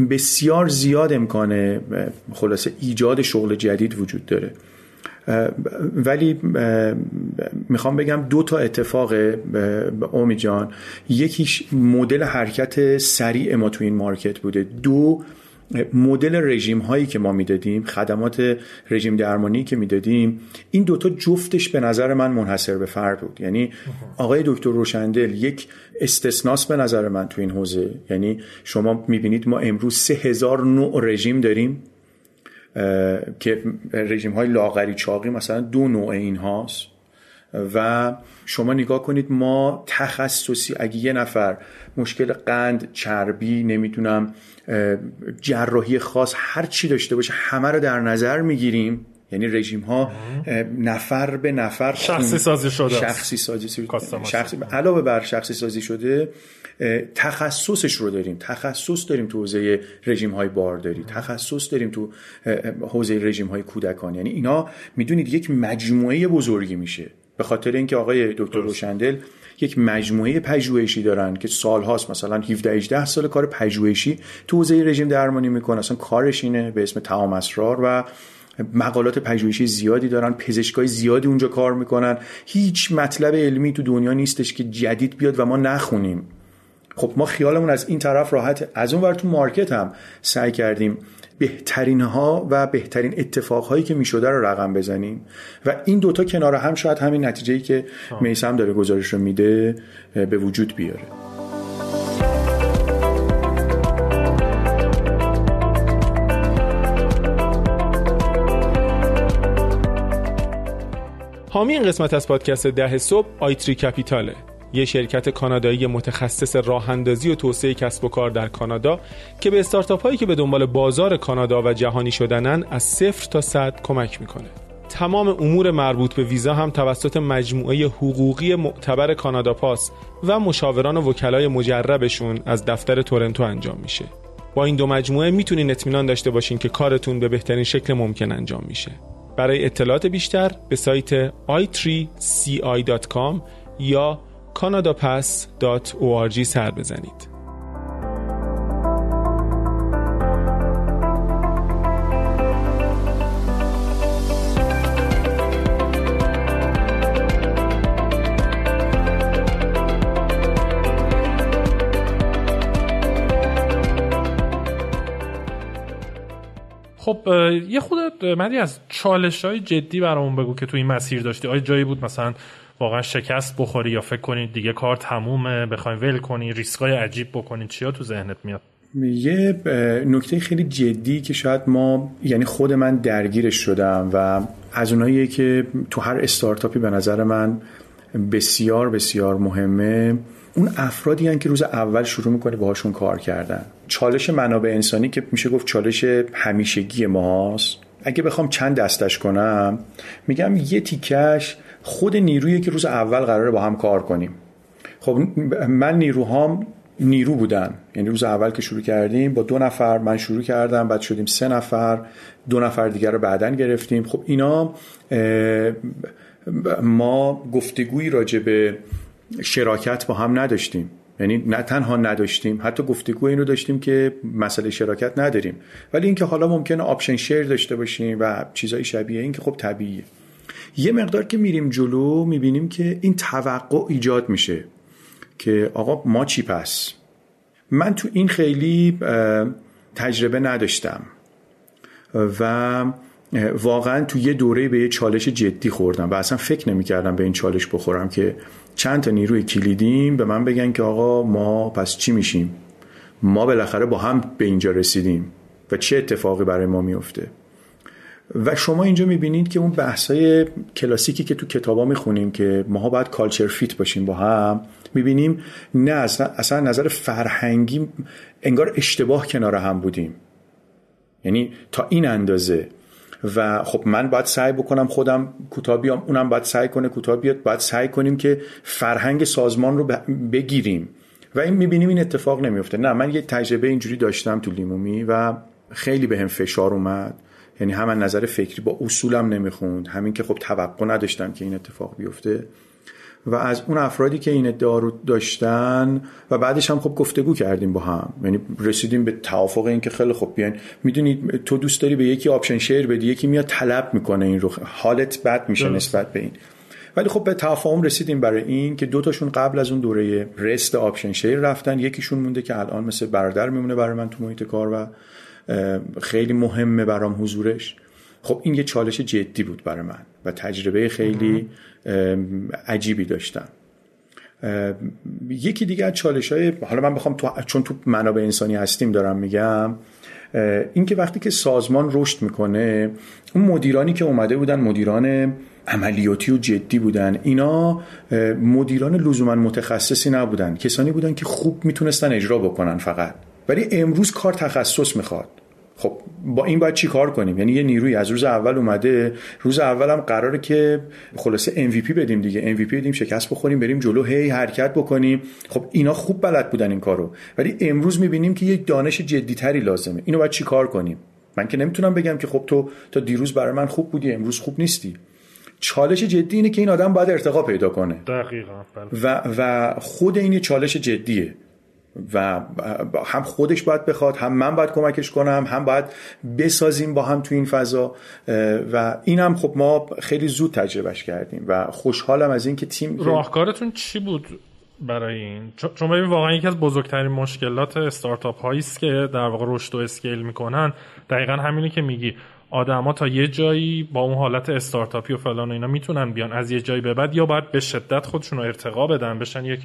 بسیار زیاد امکان خلاصه ایجاد شغل جدید وجود داره. ولی می‌خوام بگم دو تا اتفاق اومی جان. یکیش مدل حرکت سریع ما تو این مارکت بوده. دو مدل رژیم هایی که ما می‌دادیم خدمات رژیم درمانی که می‌دادیم این دوتا جفتش به نظر من منحصر به فرد بود. یعنی آقای دکتر روشندل یک استثناس به نظر من تو این حوزه. یعنی شما می‌بینید ما امروز سه هزار نوع رژیم داریم که رژیم های لاغری چاقی مثلا دو نوع این هاست و شما نگاه کنید ما تخصصی اگه یه نفر مشکل قند چربی نمی‌دونم جراحی خاص هر چی داشته باشه همه رو در نظر می‌گیریم. یعنی رژیم ها نفر به نفر شخصی سازی شده. شخصی سازی شخصی علاوه بر شخصی سازی شده تخصصش رو داریم. تخصص داریم تو حوزه رژیم های بارداری تخصص داریم تو حوزه رژیم های کودکان. یعنی اینا می‌دونید یک مجموعه بزرگی میشه. به خاطر اینکه آقای دکتر روشندل یک مجموعه پژوهشی دارن که سالهاست مثلا 17 18 سال کار پژوهشی تو حوزه رژیم درمانی می‌کنه. اصلا کارش اینه به اسم تمام اسرار و مقالات پژوهشی زیادی دارن پزشکای زیادی اونجا کار می‌کنن. هیچ مطلب علمی تو دنیا نیستش که جدید بیاد و ما نخونیم. خب ما خیالمون از این طرف راحت از اون ور تو مارکت هم سعی کردیم بهترین ها و بهترین اتفاق هایی که می‌شده رو رقم بزنیم. و این دوتا کنار هم شاید همین نتیجه که میسم داره گزارش رو میده به وجود بیاره. حامی این قسمت از پادکست ده صبح آیتری کپیتاله. یه شرکت کانادایی متخصص راه اندازی و توسعه کسب و کار در کانادا که به استارتاپ هایی که به دنبال بازار کانادا و جهانی شدنن از صفر تا صد کمک می‌کنه. تمام امور مربوط به ویزا هم توسط مجموعه حقوقی معتبر کانادا پاس و مشاوران و وکلای مجربشون از دفتر تورنتو انجام میشه. با این دو مجموعه می‌تونین اطمینان داشته باشین که کارتون به بهترین شکل ممکن انجام میشه. برای اطلاعات بیشتر به سایت i3ci.com یا canadapass.org سر بزنید. خب یه خود مدی از چالش های جدی برامون بگو که تو این مسیر داشتی آیا جایی بود مثلا واقعا شکست بخوری یا فکر کنید دیگه کار تمومه بخواین ول کنی ریسکای عجیب بکنی چیا تو ذهنت میاد؟ یه نکته خیلی جدی که شاید ما یعنی خود من درگیرش شدم و از اونایی که تو هر استارتاپی به نظر من بسیار بسیار مهمه اون افرادی هن که روز اول شروع می‌کنه باهاشون کار کردن. چالش منابع انسانی که میشه گفت چالش همیشگی ماست. اگه بخوام چند دستش کنم میگم یه تیکش خود نیرویی که روز اول قراره با هم کار کنیم. خب من نیروهام نیرو بودن. یعنی روز اول که شروع کردیم با دو نفر من شروع کردم بعد شدیم سه نفر دو نفر دیگر رو بعدا گرفتیم. خب اینا ما گفتگویی راجع به شراکت با هم نداشتیم. یعنی نه تنها نداشتیم حتی گفتگو اینو داشتیم که مسئله شراکت نداریم. ولی اینکه حالا ممکنه آپشن شیر داشته باشیم و چیزای شبیه این که خب طبیعیه. یه مقدار که میریم جلو می‌بینیم که این توقع ایجاد میشه که آقا ما چی پس؟ من تو این خیلی تجربه نداشتم و واقعا تو یه دوره به یه چالش جدی خوردم و اصلا فکر نمی‌کردم به این چالش بخورم که چند تا نیروی کلیدیم به من بگن که آقا ما پس چی میشیم؟ ما بالاخره با هم به اینجا رسیدیم و چه اتفاقی برای ما میفته و شما اینجا می‌بینید که اون بحثای کلاسیکی که تو کتابا می‌خونیم که ماها باید کالچر فیت باشیم با هم می‌بینیم نه اصلا نظر فرهنگی انگار اشتباه کنار هم بودیم. یعنی تا این اندازه. و خب من باید سعی بکنم خودم کوتاه بیام اونم باید سعی کنه کوتاه بیاد باید سعی کنیم که فرهنگ سازمان رو بگیریم. و این می‌بینیم این اتفاق نمیفته نه من یه تجربه اینجوری داشتم تو لیمومی و خیلی به هم فشار اومد. یعنی هم نظر فکری با اصولم نمی‌خوند. همین که خب توقع نداشتم که این اتفاق بیفته. و از اون افرادی که این ادعا رو داشتن و بعدش هم خب گفتگو کردیم با هم. یعنی رسیدیم به توافق این که خیلی خوب بیان می‌دونید تو دوست داری به یکی option share بدی یکی میاد طلب می‌کنه این رو. حالت بد میشه نسبت به این. ولی خب به تفاهم رسیدیم برای این که دو تاشون قبل از اون دوره رست آپشن شیر رفتن. یکیشون مونده که الان مثل برادر میمونه برای من تو محیط کار و خیلی مهمه برام حضورش. خب این یه چالش جدی بود برای من و تجربه خیلی عجیبی داشتم. یکی دیگه از چالش های حالا من بخوام تو چون تو منابع انسانی هستیم دارم میگم اینکه وقتی که سازمان رشد می‌کنه اون مدیرانی که اومده بودن مدیران عملیاتی و جدی بودن اینا مدیران لزوما متخصصی نبودن. کسانی بودن که خوب می‌تونستن اجرا بکنن فقط. ولی امروز کار تخصص می‌خواد. خب با این باید چی کار کنیم؟ یعنی یه نیروی از روز اول اومده روز اول هم قراره که خلاصه MVP بدیم دیگه. MVP بدیم شکست بخوریم بریم جلو هی حرکت بکنیم. خب اینا خوب بلد بودن این کارو. ولی امروز می‌بینیم که یک دانش جدیتری لازمه. اینو باید چی کار کنیم؟ من که نمی‌تونم بگم که خب تو تا دیروز برای من خوب بودی امروز خوب نیستی. چالش جدی اینه که این آدم باید ارتقا پیدا کنه. دقیقا بله. و, و خود این چالش جدیه. و هم خودش باید بخواد هم من باید کمکش کنم هم باید بسازیم با هم تو این فضا. و این هم خب ما خیلی زود تجربهش کردیم و خوشحالم از اینکه تیم راهکارتون چی بود برای این؟ چون ببین واقعا یکی از بزرگترین مشکلات استارتاپ هایی است که در واقع رشد و اسکیل می‌کنن. دقیقا همینی که میگی. آدما تا یه جایی با اون حالت استارتاپی و فلان و اینا می‌تونن بیان. از یه جایی به بعد یا باید به شدت خودشون رو ارتقا بدن بشن یک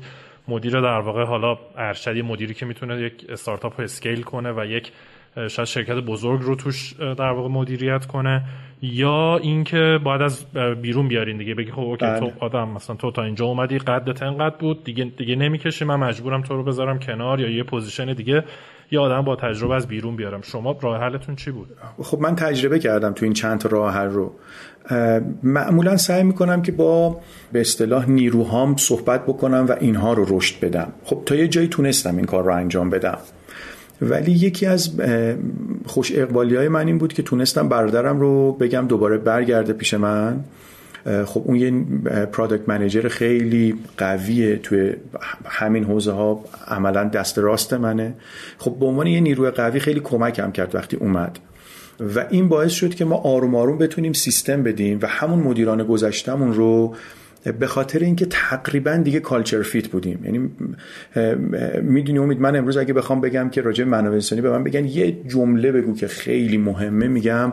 مدیر در واقع حالا ارشدی مدیری که می‌تونه یک استارتاپ رو scale کنه و یک شاید شرکت بزرگ رو توش در واقع مدیریت کنه یا اینکه باید از بیرون بیارین دیگه بگی خب okay تو بله. آدم مثلا تو تا اینجا اومدی قدت انقدر بود دیگه دیگه نمی‌کشی من مجبورم تو رو بذارم کنار یا یه position دیگه یا آدم با تجربه از بیرون بیارم. شما راه حلتون چی بود؟ خب من تجربه کردم تو این چند تا راه حل رو. معمولا سعی می‌کنم که با به اصطلاح نیروهام صحبت بکنم و اینها رو رشد بدم. خب تا یه جایی تونستم این کار رو انجام بدم. ولی یکی از خوش اقبالی های من این بود که تونستم برادرم رو بگم دوباره برگرده پیش من. خب اون یه پرادکت منیجر خیلی قویه توی همین حوزه ها عملا دست راست منه. خب به عنوان یه نیروی قوی خیلی کمکم کرد وقتی اومد. و این باعث شد که ما آروم آروم بتونیم سیستم بدیم و همون مدیران گذشتمون رو به خاطر اینکه تقریبا دیگه کالچر فیت بودیم. یعنی می‌دونی امید من امروز اگه بخوام بگم که راجع منابع انسانی به من بگن یه جمله بگو که خیلی مهمه. میگم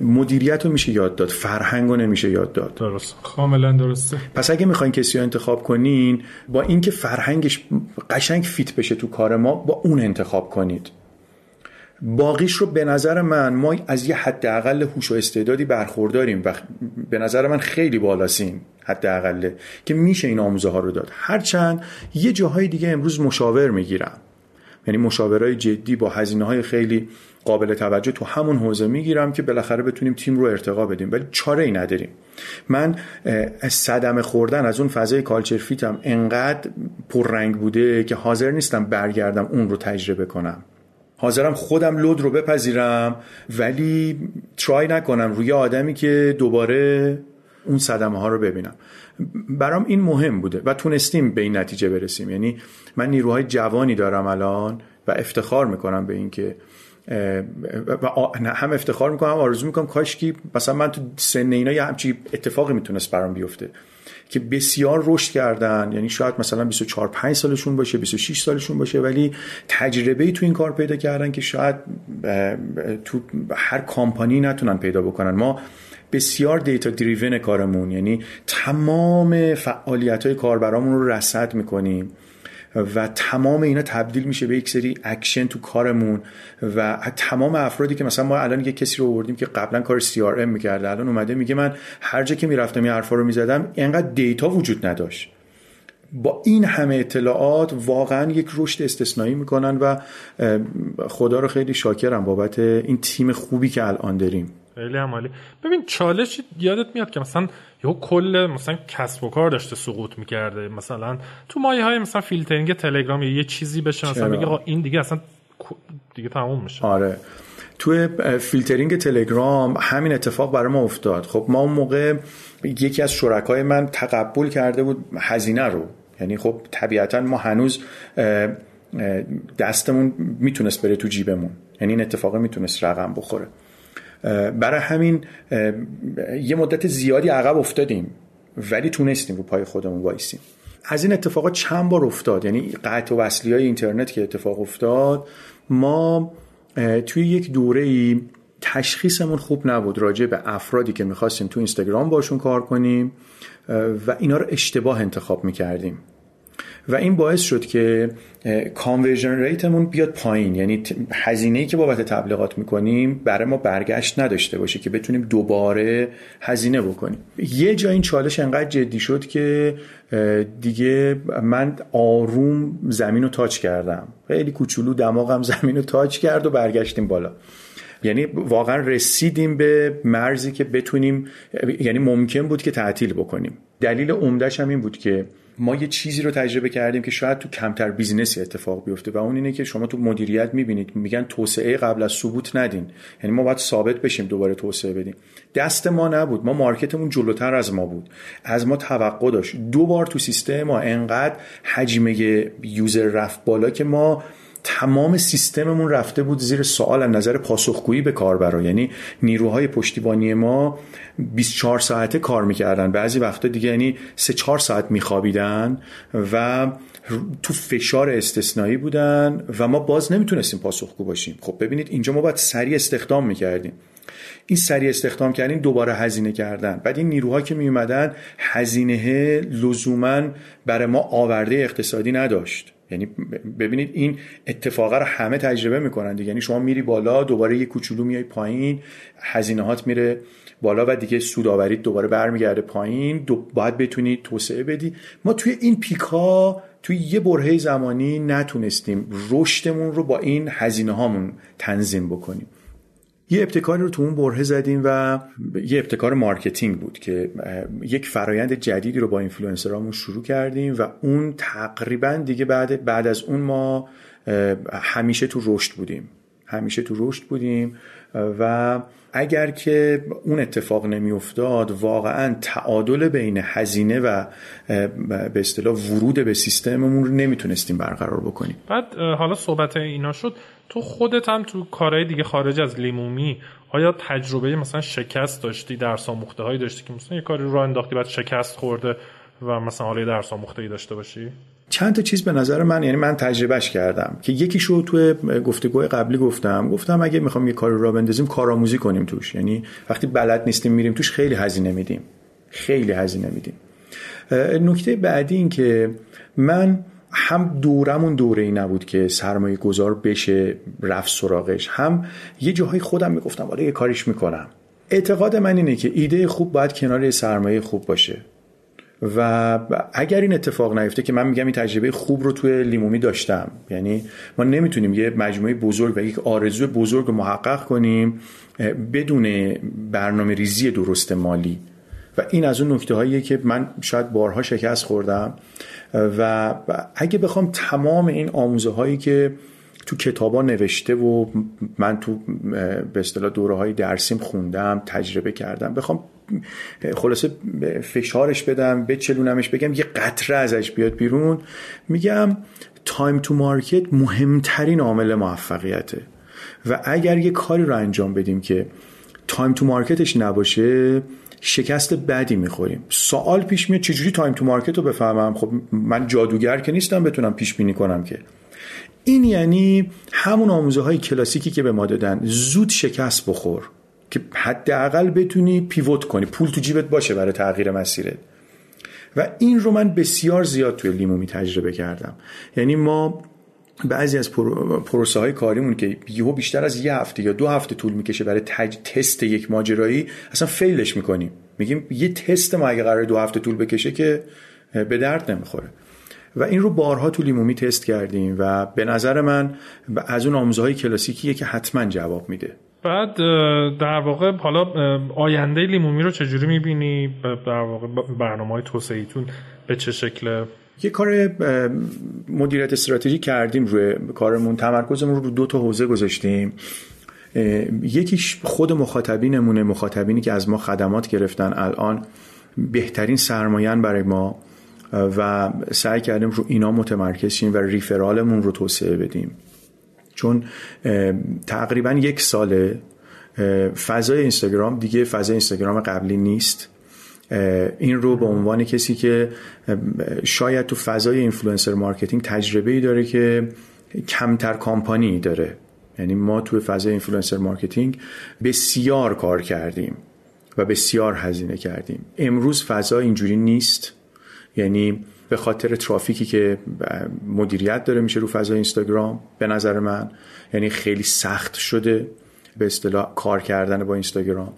مدیریت رو میشه یاد داد فرهنگ رو نمیشه یاد داد. درست کاملا درسته. پس اگه می‌خواین کسی رو انتخاب کنین با اینکه فرهنگش قشنگ فیت بشه تو کار ما با اون انتخاب کنید. باقیش رو به نظر من ما از یه حداقل هوش و استعدادی برخورداریم و به نظر من خیلی بالاسیم حداقله که میشه این آموزه ها رو داد. هرچند یه جاهای دیگه امروز مشاور می‌گیرم. یعنی مشاورای جدی با هزینه های خیلی قابل توجه تو همون حوزه می‌گیرم که بالاخره بتونیم تیم رو ارتقا بدیم. ولی چاره ای نداریم. من صدمه خوردن از اون فضای کالچر فیتم انقدر پررنگ بوده که حاضر نیستم برگردم اون رو تجربه کنم. حاضرم خودم لود رو بپذیرم ولی ترای نکنم روی آدمی که دوباره اون صدمه ها رو ببینم. برام این مهم بوده و تونستیم به این نتیجه برسیم. یعنی من نیروهای جوانی دارم الان و افتخار می‌کنم به اینکه و هم افتخار می‌کنم آرزو می‌کنم کاش که مثلا من تو سن اینا یه همچی اتفاقی می‌تونست برام بیفته. که بسیار رشد کردن. یعنی شاید مثلا 24 5 سالشون باشه 26 سالشون باشه ولی تجربه تو این کار پیدا کردن که شاید تو هر کامپانی نتونن پیدا بکنن. ما بسیار data driven کارمون یعنی تمام فعالیت های کاربرامون رو رصد می‌کنیم. و تمام اینا تبدیل میشه به یک سری اکشن تو کارمون و تمام افرادی که مثلا ما الان یه کسی رو آوردیم که قبلا CRM می‌کرده الان اومده میگه من هر جا که می‌رفتم این حرفا رو می‌زدم اینقدر data وجود نداشت. با این همه اطلاعات واقعا یک رشد استثنایی می‌کنن و خدا رو خیلی شاکرم بابت این تیم خوبی که الان داریم. خیلی عالی. ببین چالش یادت میاد که مثلا یه کل مثلا کسب و کار داشته سقوط می‌کرده. مثلا تو مایه های مثلا فیلترینگ تلگرام یه چیزی بشه مثلا میگه این دیگه اصلا دیگه تموم میشه. آره. تو فیلترینگ تلگرام همین اتفاق برای ما افتاد. خب ما اون موقع یکی از شرکای من تقبل کرده بود هزینه رو. یعنی خب طبیعتا ما هنوز دستمون می‌تونست بره تو جیبمون. یعنی این اتفاق می‌تونست رقم بخوره. برای همین یه مدت زیادی عقب افتادیم ولی تونستیم رو پای خودمون وایسیم. از این اتفاقات چند بار افتاد؟ یعنی قطع و وصلی های اینترنت که اتفاق افتاد ما توی یک دوره ای تشخیصمون خوب نبود راجع به افرادی که می‌خواستیم تو اینستاگرام باشون کار کنیم و اینا رو اشتباه انتخاب می‌کردیم. و این باعث شد که کانورژن ریتمون بیاد پایین. یعنی هزینه که بابت تبلیغات می‌کنیم برای ما برگشت نداشته باشه که بتونیم دوباره هزینه بکنیم. یه جا این چالش انقدر جدی شد که دیگه من آروم زمین رو تاچ کردم. خیلی کوچولو دماغم زمین رو تاچ کرد و برگشتیم بالا. یعنی واقعا رسیدیم به مرزی که بتونیم یعنی ممکن بود که تعطیل بکنیم. دلیل عمدهش هم این بود که ما یه چیزی رو تجربه کردیم که شاید تو کمتر بیزینسی اتفاق بیفته و اون اینه که شما تو مدیریت می‌بینید میگن توسعه قبل از ثبوت ندین. یعنی ما باید ثابت بشیم دوباره توسعه بدیم. دست ما نبود. ما مارکتمون جلوتر از ما بود. از ما توقع داشت. دو بار تو سیستم ما انقدر حجمه یوزر رفت بالا که ما تمام سیستممون رفته بود زیر سوال از نظر پاسخگویی به کاربرا. یعنی نیروهای پشتیبانی ما 24 ساعته کار می‌کردن. بعضی وقتا دیگه یعنی 3 4 ساعت میخوابیدن و تو فشار استثنایی بودن و ما باز نمی‌تونستیم پاسخگو باشیم. خب ببینید اینجا ما باید سریع استخدام می‌کردیم. این سریع استخدام کردن دوباره هزینه کردن. بعد این نیروها که می اومدن هزینه لزوما برای ما آورده اقتصادی نداشت. یعنی ببینید این اتفاقه رو همه تجربه می‌کنن دیگه. یعنی شما میری بالا دوباره یه کوچولو میای پایین هزینه هات میره بالا و دیگه سوداوری دوباره برمیگرده پایین. دو باید بتونی توسعه بدی. ما توی این پیکا توی یه برهه زمانی نتونستیم رشدمون رو با این هزینه هامون تنظیم بکنیم. یه ابتکاری رو تو اون برهه زدیم و یه ابتکار marketing بود که یک فرایند جدیدی رو با اینفلوئنسرامون شروع کردیم و اون تقریبا دیگه بعد بعد از اون ما همیشه تو رشد بودیم. همیشه تو رشد بودیم و اگر که اون اتفاق نمیافتاد واقعا تعادل بین هزینه و به اصطلاح ورود به سیستممون رو نمی‌تونستیم برقرار بکنیم. بعد حالا صحبت اینا شد. تو خودت هم تو کارهای دیگه خارج از لیمومی آیا تجربه مثلا شکست داشتی درس آموخته هایی داشتی که مثلا یه کاری رو انداختی بعد شکست خورده و مثلا حالا درس آموخته ای داشته باشی؟ چند تا چیز به نظر من یعنی من تجربهش کردم که یکیشو تو گفتگوهای قبلی گفتم. گفتم اگه می‌خوام یه کاری را بندازیم کارآموزی کنیم توش. یعنی وقتی بلد نیستیم میریم توش خیلی هزینه میدیم. خیلی هزینه میدیم. نکته بعدی این که من هم دورمون دوره ای نبود که سرمایه گذار بشه رفت سراغش. هم یه جاهای خودم می‌گفتم حالا یه کاریش می‌کنم. اعتقاد من اینه که ایده خوب باید کنار سرمایه خوب باشه. و اگر این اتفاق نیفته که من میگم این تجربه خوب رو توی لیمومی داشتم یعنی ما نمی‌تونیم یه مجموعه بزرگ و یک آرزو بزرگ رو محقق کنیم بدون برنامه ریزی درست مالی. و این از اون نکته هاییه که من شاید بارها شکست خوردم. و اگه بخوام تمام این آموزه هایی که تو کتابا نوشته و من تو به اصطلاح دوره های درسیم خوندم تجربه کردم بخوام خلاصه فشارش بدم بچلونمش بگم یه قطره ازش بیاد بیرون میگم time to market مهمترین عامل موفقیته. و اگر یه کاری رو انجام بدیم که time to market ش نباشه شکست بدی می‌خوریم. سوال پیش میاد چجوری time to market رو بفهمم؟ خب من جادوگر که نیستم بتونم پیش بینی کنم که. این یعنی همون آموزه های کلاسیکی که به ما دادن. زود شکست بخور که حداقل بتونی pivot کنی. پول تو جیبت باشه برای تغییر مسیرت. و این رو من بسیار زیاد توی لیمومی تجربه کردم. یعنی ما بعضی از پروسه های کاریمون که یهو بیشتر از یه هفته یا دو هفته طول می‌کشه برای تج... تست یک ماجرایی اصلا فیلش می‌کنیم. میگیم یه تست ما اگه قرار دو هفته طول بکشه که به درد نمی‌خوره. و این رو بارها تو لیمومی تست کردیم و به نظر من از اون آموزه های کلاسیکیه که حتما جواب میده. بعد در واقع حالا آینده لیمومی رو چجوری می‌بینی؟ در واقع برنامه های توسعیتون به چه شکل؟ یه کار مدیریت استراتژی کردیم روی کارمون تمرکزمون رو رو دو تا حوزه گذاشتیم. یکیش خود مخاطبینمونه مخاطبینی که از ما خدمات گرفتن الان بهترین سرماین برای ما و سعی کردیم رو اینا متمرکز شیم و ریفرالمون رو توسعه بدیم. چون تقریبا یک سال فضای اینستاگرام دیگه فضای اینستاگرام قبلی نیست. این رو به عنوان کسی که شاید تو فضای influencer marketing تجربه ای داره که کمتر کامپانی داره. یعنی ما توی فضای influencer marketing بسیار کار کردیم و بسیار هزینه کردیم. امروز فضا اینجوری نیست. یعنی به خاطر ترافیکی که مدیریت داره میشه رو فضای اینستاگرام به نظر من یعنی خیلی سخت شده به اصطلاح کار کردن با اینستاگرام.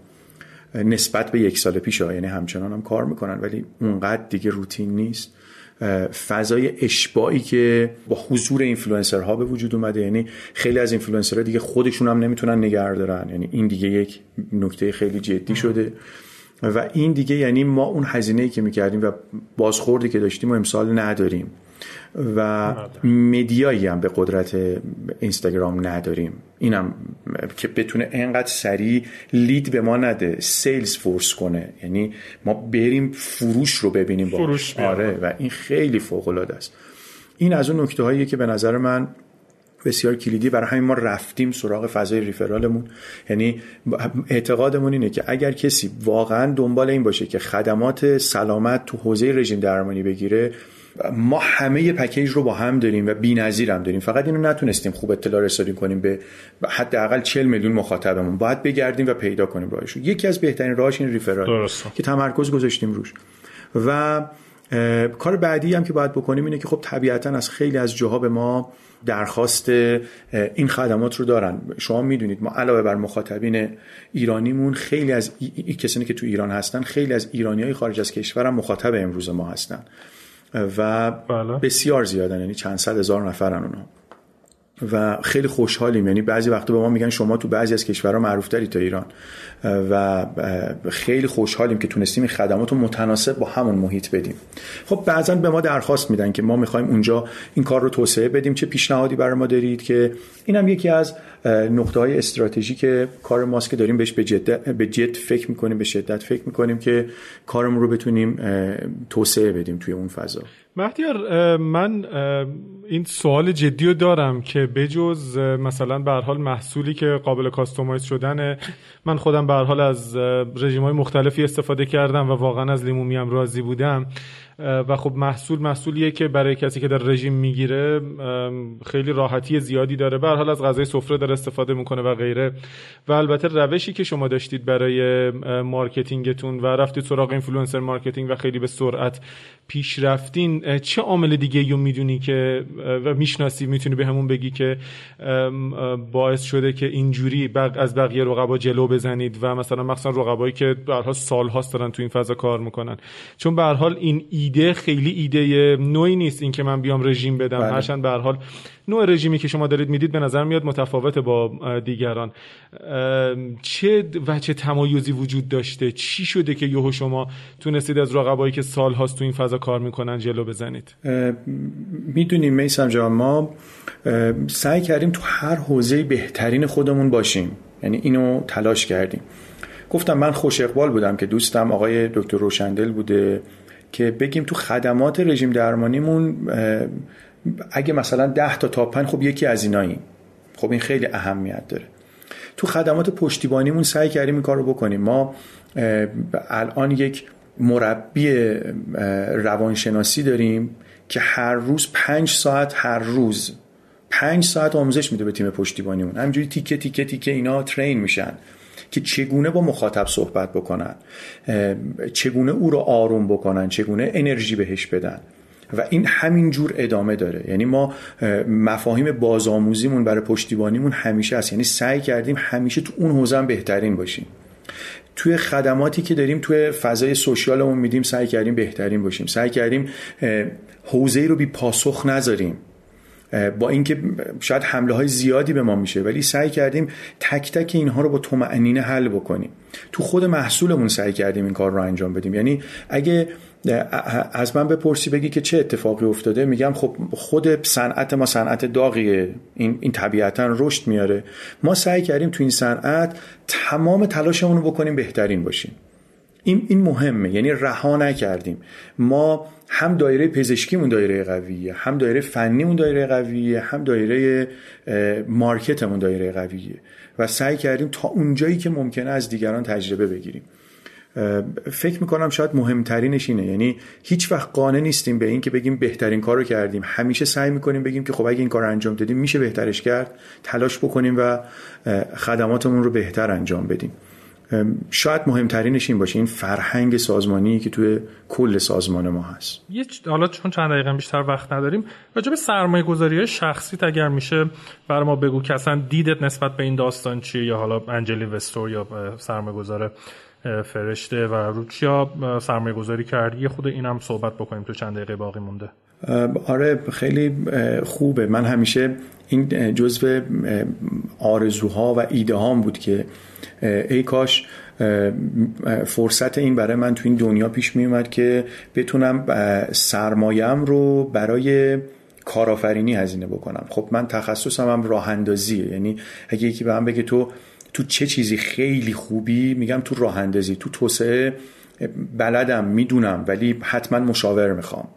نسبت به یک سال پیش یعنی همچنان هم کار می‌کنن ولی اونقدر دیگه روتین نیست. فضای اشباعی که با حضور اینفلوئنسرها به وجود اومده یعنی خیلی از اینفلوئنسرها دیگه خودشون هم نمی‌تونن نگه دارن. یعنی این دیگه یک نکته خیلی جدی شده. و این دیگه یعنی ما اون هزینه ای که می‌کردیم و بازخوردی که داشتیم و امسال نداریم. و مدیایی هم به قدرت اینستاگرام نداریم. اینم که بتونه انقدر سریع لید به ما نده سیلز فورس کنه. یعنی ما بریم فروش رو ببینیم با. فروش آره و این خیلی فوق العاده است. این از اون نکته هاییه که به نظر من بسیار کلیدی. برای همین ما رفتیم سراغ فضای ریفرالمون. یعنی اعتقادمون اینه که اگر کسی واقعا دنبال این باشه که خدمات سلامت تو حوزه رژیم درمانی بگیره ما همه پکیج رو با هم داریم و بی‌نظیر هم داریم. فقط اینو نتونستیم خوب اطلاع رسانی کنیم به حداقل 40 میلیون مخاطبمون. باید بگردیم و پیدا کنیم راهش یکی از بهترین راهش این ریفرال که تمرکز گذاشتیم روش. و کار بعدی هم که باید بکنیم اینه که خب طبیعتا از خیلی از جاها به ما درخواست این خدمات رو دارن. شما می‌دونید ما علاوه بر مخاطبین ایرانیمون خیلی از ای... کسانی که تو ایران هستن خیلی از ایرانی های خارج از کشور هم مخاطب امروز ما هستن. و بله. بسیار زیادن یعنی چند صد هزار نفرن اونا. و خیلی خوشحالیم. یعنی بعضی وقتا به ما میگن شما تو بعضی از کشورها معروف تری تا ایران. و خیلی خوشحالیم که تونستیم این خدمات رو متناسب با همون محیط بدیم. خب بعضا به ما درخواست میدن که ما می‌خوایم اونجا این کار رو توسعه بدیم. چه پیشنهادی برای ما دارید که اینم یکی از نقطه های استراتژیک کار ماست که داریم بهش به جد به جد فکر می‌کنیم به شدت فکر می‌کنیم که کارمون رو بتونیم توسعه بدیم توی اون فضا. مهدیار من این سوال جدی رو دارم که بجز مثلا به حال محصولی که قابل کاستومایز شدن من خودم به حال از رژیم های مختلفی استفاده کردم و واقعا از لیمومی هم راضی بودم. و خب محصول محصولیه که برای کسی که در رژیم می‌گیره خیلی راحتی زیادی داره. به حال از غذای سفره داره استفاده می‌کنه و غیره. و البته روشی که شما داشتید برای marketing تون و رفتید سراغ influencer marketing و خیلی به سرعت پیش رفتین چه عامل دیگه رو می‌دونی که و می‌شناسی می‌تونی بهمون بگی که باعث شده که اینجوری از بقیه رقبا جلو بزنید و مثلا مخصوصا رقبایی که به حال سالهاست دارن تو این فضا کار می‌کنن. چون به حال این ایده خیلی ایده نویی نیست اینکه من بیام رژیم بدم. بله. هرچند به حال نوع رژیمی که شما دارید می‌دید به نظر میاد متفاوت با دیگران. چه و چه تمایزی وجود داشته؟ چی شده که یهو شما تونستید از رقبایی که سال هاست تو این فضا کار می‌کنن جلو بزنید؟ می‌دونیم میسم جان ما سعی کردیم تو هر حوزه بهترین خودمون باشیم. یعنی اینو تلاش کردیم. گفتم من خوش اقبال بودم که دوستم آقای دکتر روشندل بوده. که بگیم تو خدمات رژیم درمانیمون اگه مثلا 10 تا تا 5 خب یکی از اینایی خب این خیلی اهمیت داره. تو خدمات پشتیبانیمون سعی کردیم این کار رو بکنیم. ما الان یک مربی روانشناسی داریم که هر روز پنج ساعت هر روز پنج ساعت آموزش میده به تیم پشتیبانیمون. همینجوری تیکه تیکه تیکه اینا ترین میشن. که چگونه با مخاطب صحبت بکنن چگونه او رو آروم بکنن چگونه انرژی بهش بدن. و این همین جور ادامه داره. یعنی ما مفاهیم بازآموزیمون برای پشتیبانیمون همیشه هست. یعنی سعی کردیم همیشه تو اون حوزه بهترین باشیم. توی خدماتی که داریم توی فضای سوشیالمون میدیم سعی کردیم بهترین باشیم. سعی کردیم حوزه رو بی پاسخ نذاریم. با اینکه شاید حمله های زیادی به ما میشه ولی سعی کردیم تک تک اینها رو با طمأنینه حل بکنیم. تو خود محصولمون سعی کردیم این کار رو انجام بدیم. یعنی اگه از من بپرسی بگی که چه اتفاقی افتاده میگم خب خود صنعت ما صنعت داغیه. این این طبیعتا رشد میاره. ما سعی کردیم تو این صنعت تمام تلاشمون رو بکنیم بهترین باشیم. این این مهمه. یعنی رها نکردیم. ما هم دایره پزشکیمون دایره قویه هم دایره فنیمون دایره قویه هم دایره مارکتمون دایره قویه. و سعی کردیم تا اونجایی که ممکنه از دیگران تجربه بگیریم. فکر می‌کنم شاید مهمترینش اینه. یعنی هیچ وقت قانع نیستیم به این که بگیم بهترین کار رو کردیم. همیشه سعی می‌کنیم بگیم که خب اگه این کار رو انجام دادیم میشه بهترش کرد. تلاش بکنیم و خدماتمون رو بهتر انجام بدیم. شاید مهمترینش این باشه این فرهنگ سازمانی که توی کل سازمان ما هست. یه حالا چون چند دقیقه بیشتر وقت نداریم راجع به سرمایه گذاری شخصیت اگر میشه برای ما بگو که اصلا دیدت نسبت به این داستان چیه؟ یا حالا انجلی وستور یا سرمایه گذار فرشته و رو چیا سرمایه گذاری کردی؟ خود اینم صحبت بکنیم تو چند دقیقه باقی مونده. آره خیلی خوبه. من همیشه این جزو آرزوها و ایده هام بود که ای کاش فرصت این برای من تو این دنیا پیش می اومد که بتونم سرمایم رو برای کارآفرینی هزینه بکنم. خب من تخصصم هم راه یعنی اگه یکی به من بگه تو تو چه چیزی خیلی خوبی؟ میگم تو راه اندازی تو توسعه بلدم می‌دونم ولی حتما مشاور می‌خوام.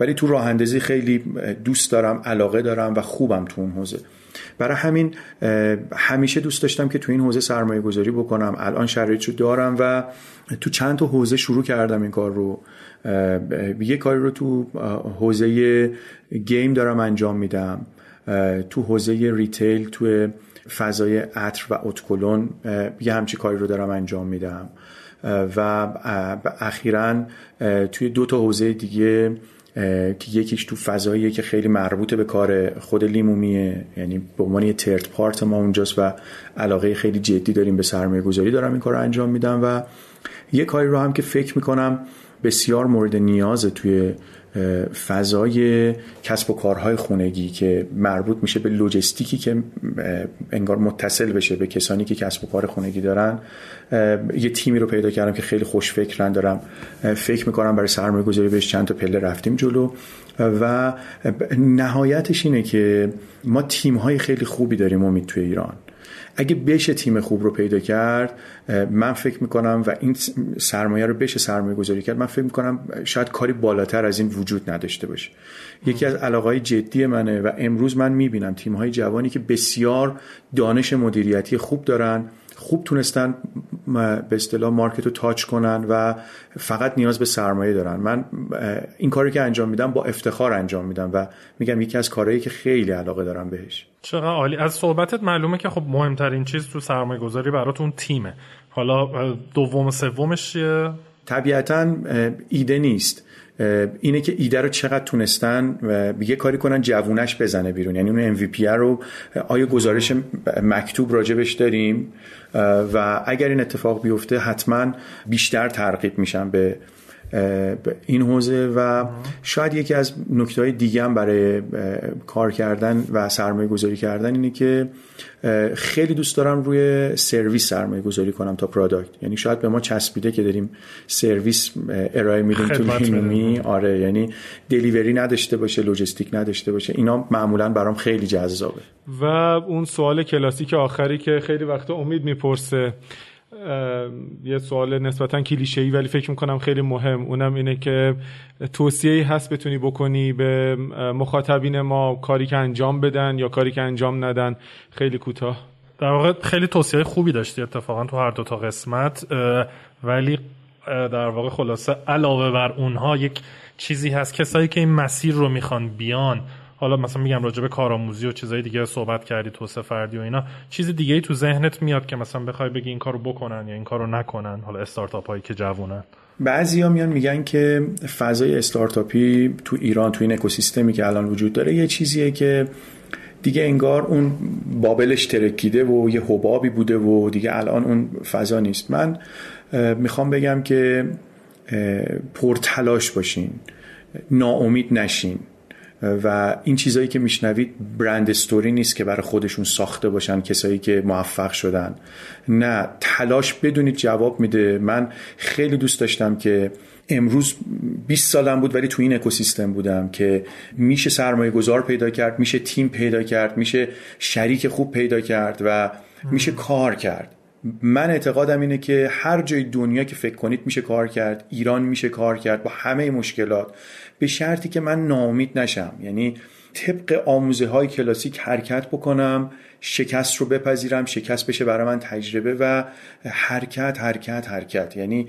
ولی تو راه اندازی خیلی دوست دارم علاقه دارم و خوبم تو اون حوزه. برای همین همیشه دوست داشتم که تو این حوزه سرمایه گذاری بکنم. الان شرایط رو دارم و تو چند تا حوزه شروع کردم این کار رو. یه کاری رو تو حوزه گیم دارم انجام میدم. تو حوزه ریتیل تو فضای عطر و اتکلون یه همچی کاری رو دارم انجام میدم. و اخیرا توی دو تا حوزه دیگه که یکیش تو فضاییه که خیلی مربوط به کار خود لیمومیه. یعنی به عنوان یه ترد پارت ما اونجاست و علاقه خیلی جدی داریم به سرمایه گذاری. دارم این کار رو انجام میدم و یه کاری رو هم که فکر می‌کنم بسیار مورد نیازه توی فضای کسب و کارهای خونگی که مربوط میشه به لوجستیکی که انگار متصل بشه به کسانی که کسب و کار خونگی دارن. یه تیمی رو پیدا کردم که خیلی خوش فکرن دارم فکر می‌کنم برای سرمایه گذاری بهش چند تا پله رفتیم جلو. و نهایتش اینه که ما تیم های خیلی خوبی داریم امید توی ایران. اگه بشه تیم خوب رو پیدا کرد من فکر می‌کنم و این سرمایه رو بشه سرمایه گذاری کرد من فکر می‌کنم شاید کاری بالاتر از این وجود نداشته باشه. یکی از علاقه جدی منه و امروز من می‌بینم تیم های جوانی که بسیار دانش مدیریتی خوب دارن خوب تونستن به اصطلاح مارکت رو تاچ کنن و فقط نیاز به سرمایه دارن. من این کاری که انجام میدم با افتخار انجام میدم و میگم یکی از کارهایی که خیلی علاقه دارم بهش. چقدر عالی. از صحبتت معلومه که خب مهمترین چیز تو سرمایه گذاری براتون تیمه. حالا دوم و سومش چیه؟ طبیعتا ایده نیست. اینه که ایده رو چقدر تونستن و یه کاری کنن جوونش بزنه بیرون. یعنی اون MVP رو آیا گزارش مکتوب راجبش داریم؟ و اگر این اتفاق بیفته حتما بیشتر ترغیب میشن به این حوزه و شاید یکی از نکته های دیگه هم برای کار کردن و سرمایه گذاری کردن اینه که خیلی دوست دارم روی سرویس سرمایه گذاری کنم تا پرادکت یعنی شاید به ما چسبیده که داریم سرویس ارائه میدیم تو لیمومی آره یعنی دلیوری نداشته باشه لوجستیک نداشته باشه. اینا معمولا برام خیلی جذابه. و اون سوال کلاسیک آخری که خیلی وقت امید می‌پرسه یه سوال نسبتا کلیشه‌ای ولی فکر می‌کنم خیلی مهم. اونم اینه که توصیه‌ای هست بتونی بکنی به مخاطبین ما کاری که انجام بدن یا کاری که انجام ندن. خیلی کوتاه. در واقع خیلی توصیه خوبی داشتی اتفاقا تو هر دو تا قسمت ولی در واقع خلاصه علاوه بر اونها یک چیزی هست. کسایی که این مسیر رو می‌خوان بیان حالا مثلا میگم راجع به کارآموزی و چیزای دیگه صحبت کردی توسعه فردی و اینا چیز دیگه ای تو ذهنت میاد که مثلا بخوای بگی این کارو بکنن یا این کارو نکنن حالا استارتاپ هایی که جوونن. بعضی ها میان میگن که فضای استارتاپی تو ایران تو این اکوسیستمی که الان وجود داره یه چیزیه که دیگه انگار اون بابلش ترکیده و یه حبابی بوده و دیگه الان اون فضا نیست. من می‌خوام بگم که پرتلاش باشین ناامید نشین. و این چیزایی که میشنوید برند استوری نیست که برای خودشون ساخته باشن کسایی که موفق شدن. نه تلاش بدونید جواب میده. من خیلی دوست داشتم که امروز 20 سالم بود ولی تو این اکوسیستم بودم که میشه سرمایه گذار پیدا کرد میشه تیم پیدا کرد میشه شریک خوب پیدا کرد و میشه کار کرد. من اعتقادم اینه که هر جای دنیا که فکر کنید میشه کار کرد ایران میشه کار کرد با همه مشکلات. به شرطی که من ناامید نشم. یعنی طبق آموزه های کلاسیک حرکت بکنم شکست رو بپذیرم شکست بشه برای من تجربه و حرکت حرکت حرکت. یعنی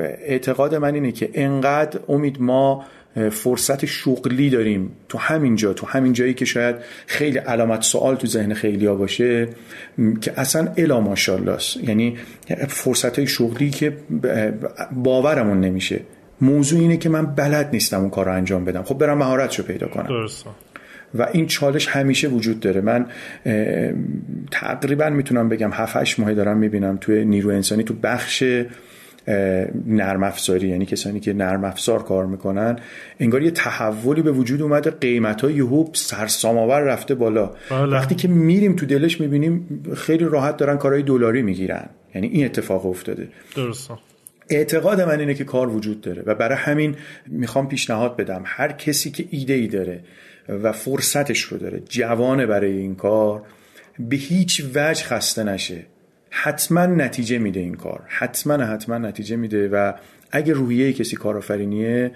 اعتقاد من اینه که انقدر امید ما فرصت شغلی داریم تو همین جا تو همین جایی که شاید خیلی علامت سوال تو ذهن خیلی ها باشه که اصلا الا ماشاءالله یعنی فرصت های شغلی که باورمون نمیشه. موضوع اینه که من بلد نیستم اون کار رو انجام بدم. خب برم مهارتشو پیدا کنم. درسته. و این چالش همیشه وجود داره. من تقریبا می‌تونم بگم 7 8 ماه دارم می‌بینم توی نیرو انسانی تو بخش نرم افزاری. یعنی کسانی که نرم افزار کار می‌کنن انگار یه تحولی به وجود اومده قیمت های یهو سرسام آور رفته بالا. بله. وقتی که میریم تو دلش می‌بینیم خیلی راحت دارن کارهای دلاری می‌گیرن. یعنی این اتفاق افتاده. درسته. اعتقاد من اینه که کار وجود داره و برای همین می‌خوام پیشنهاد بدم. هر کسی که ایده ای داره و فرصتش رو داره جوانه برای این کار به هیچ وجه خسته نشه. حتما نتیجه میده این کار. حتما حتما نتیجه میده و اگه روحیه کسی کارآفرینیه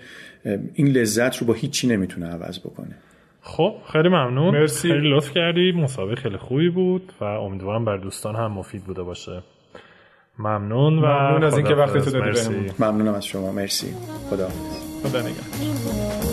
این لذت رو با هیچی نمی‌تونه عوض بکنه. خب خیلی ممنون. مرسی. خیلی لطف کردی. مسابقه خیلی خوبی بود و امیدوارم بر دوستان هم مفید بوده باشه. ممنون و ممنون از اینکه خداحافظ. وقتتو دادی. ممنونم از شما مرسی خدا خدا نگهدار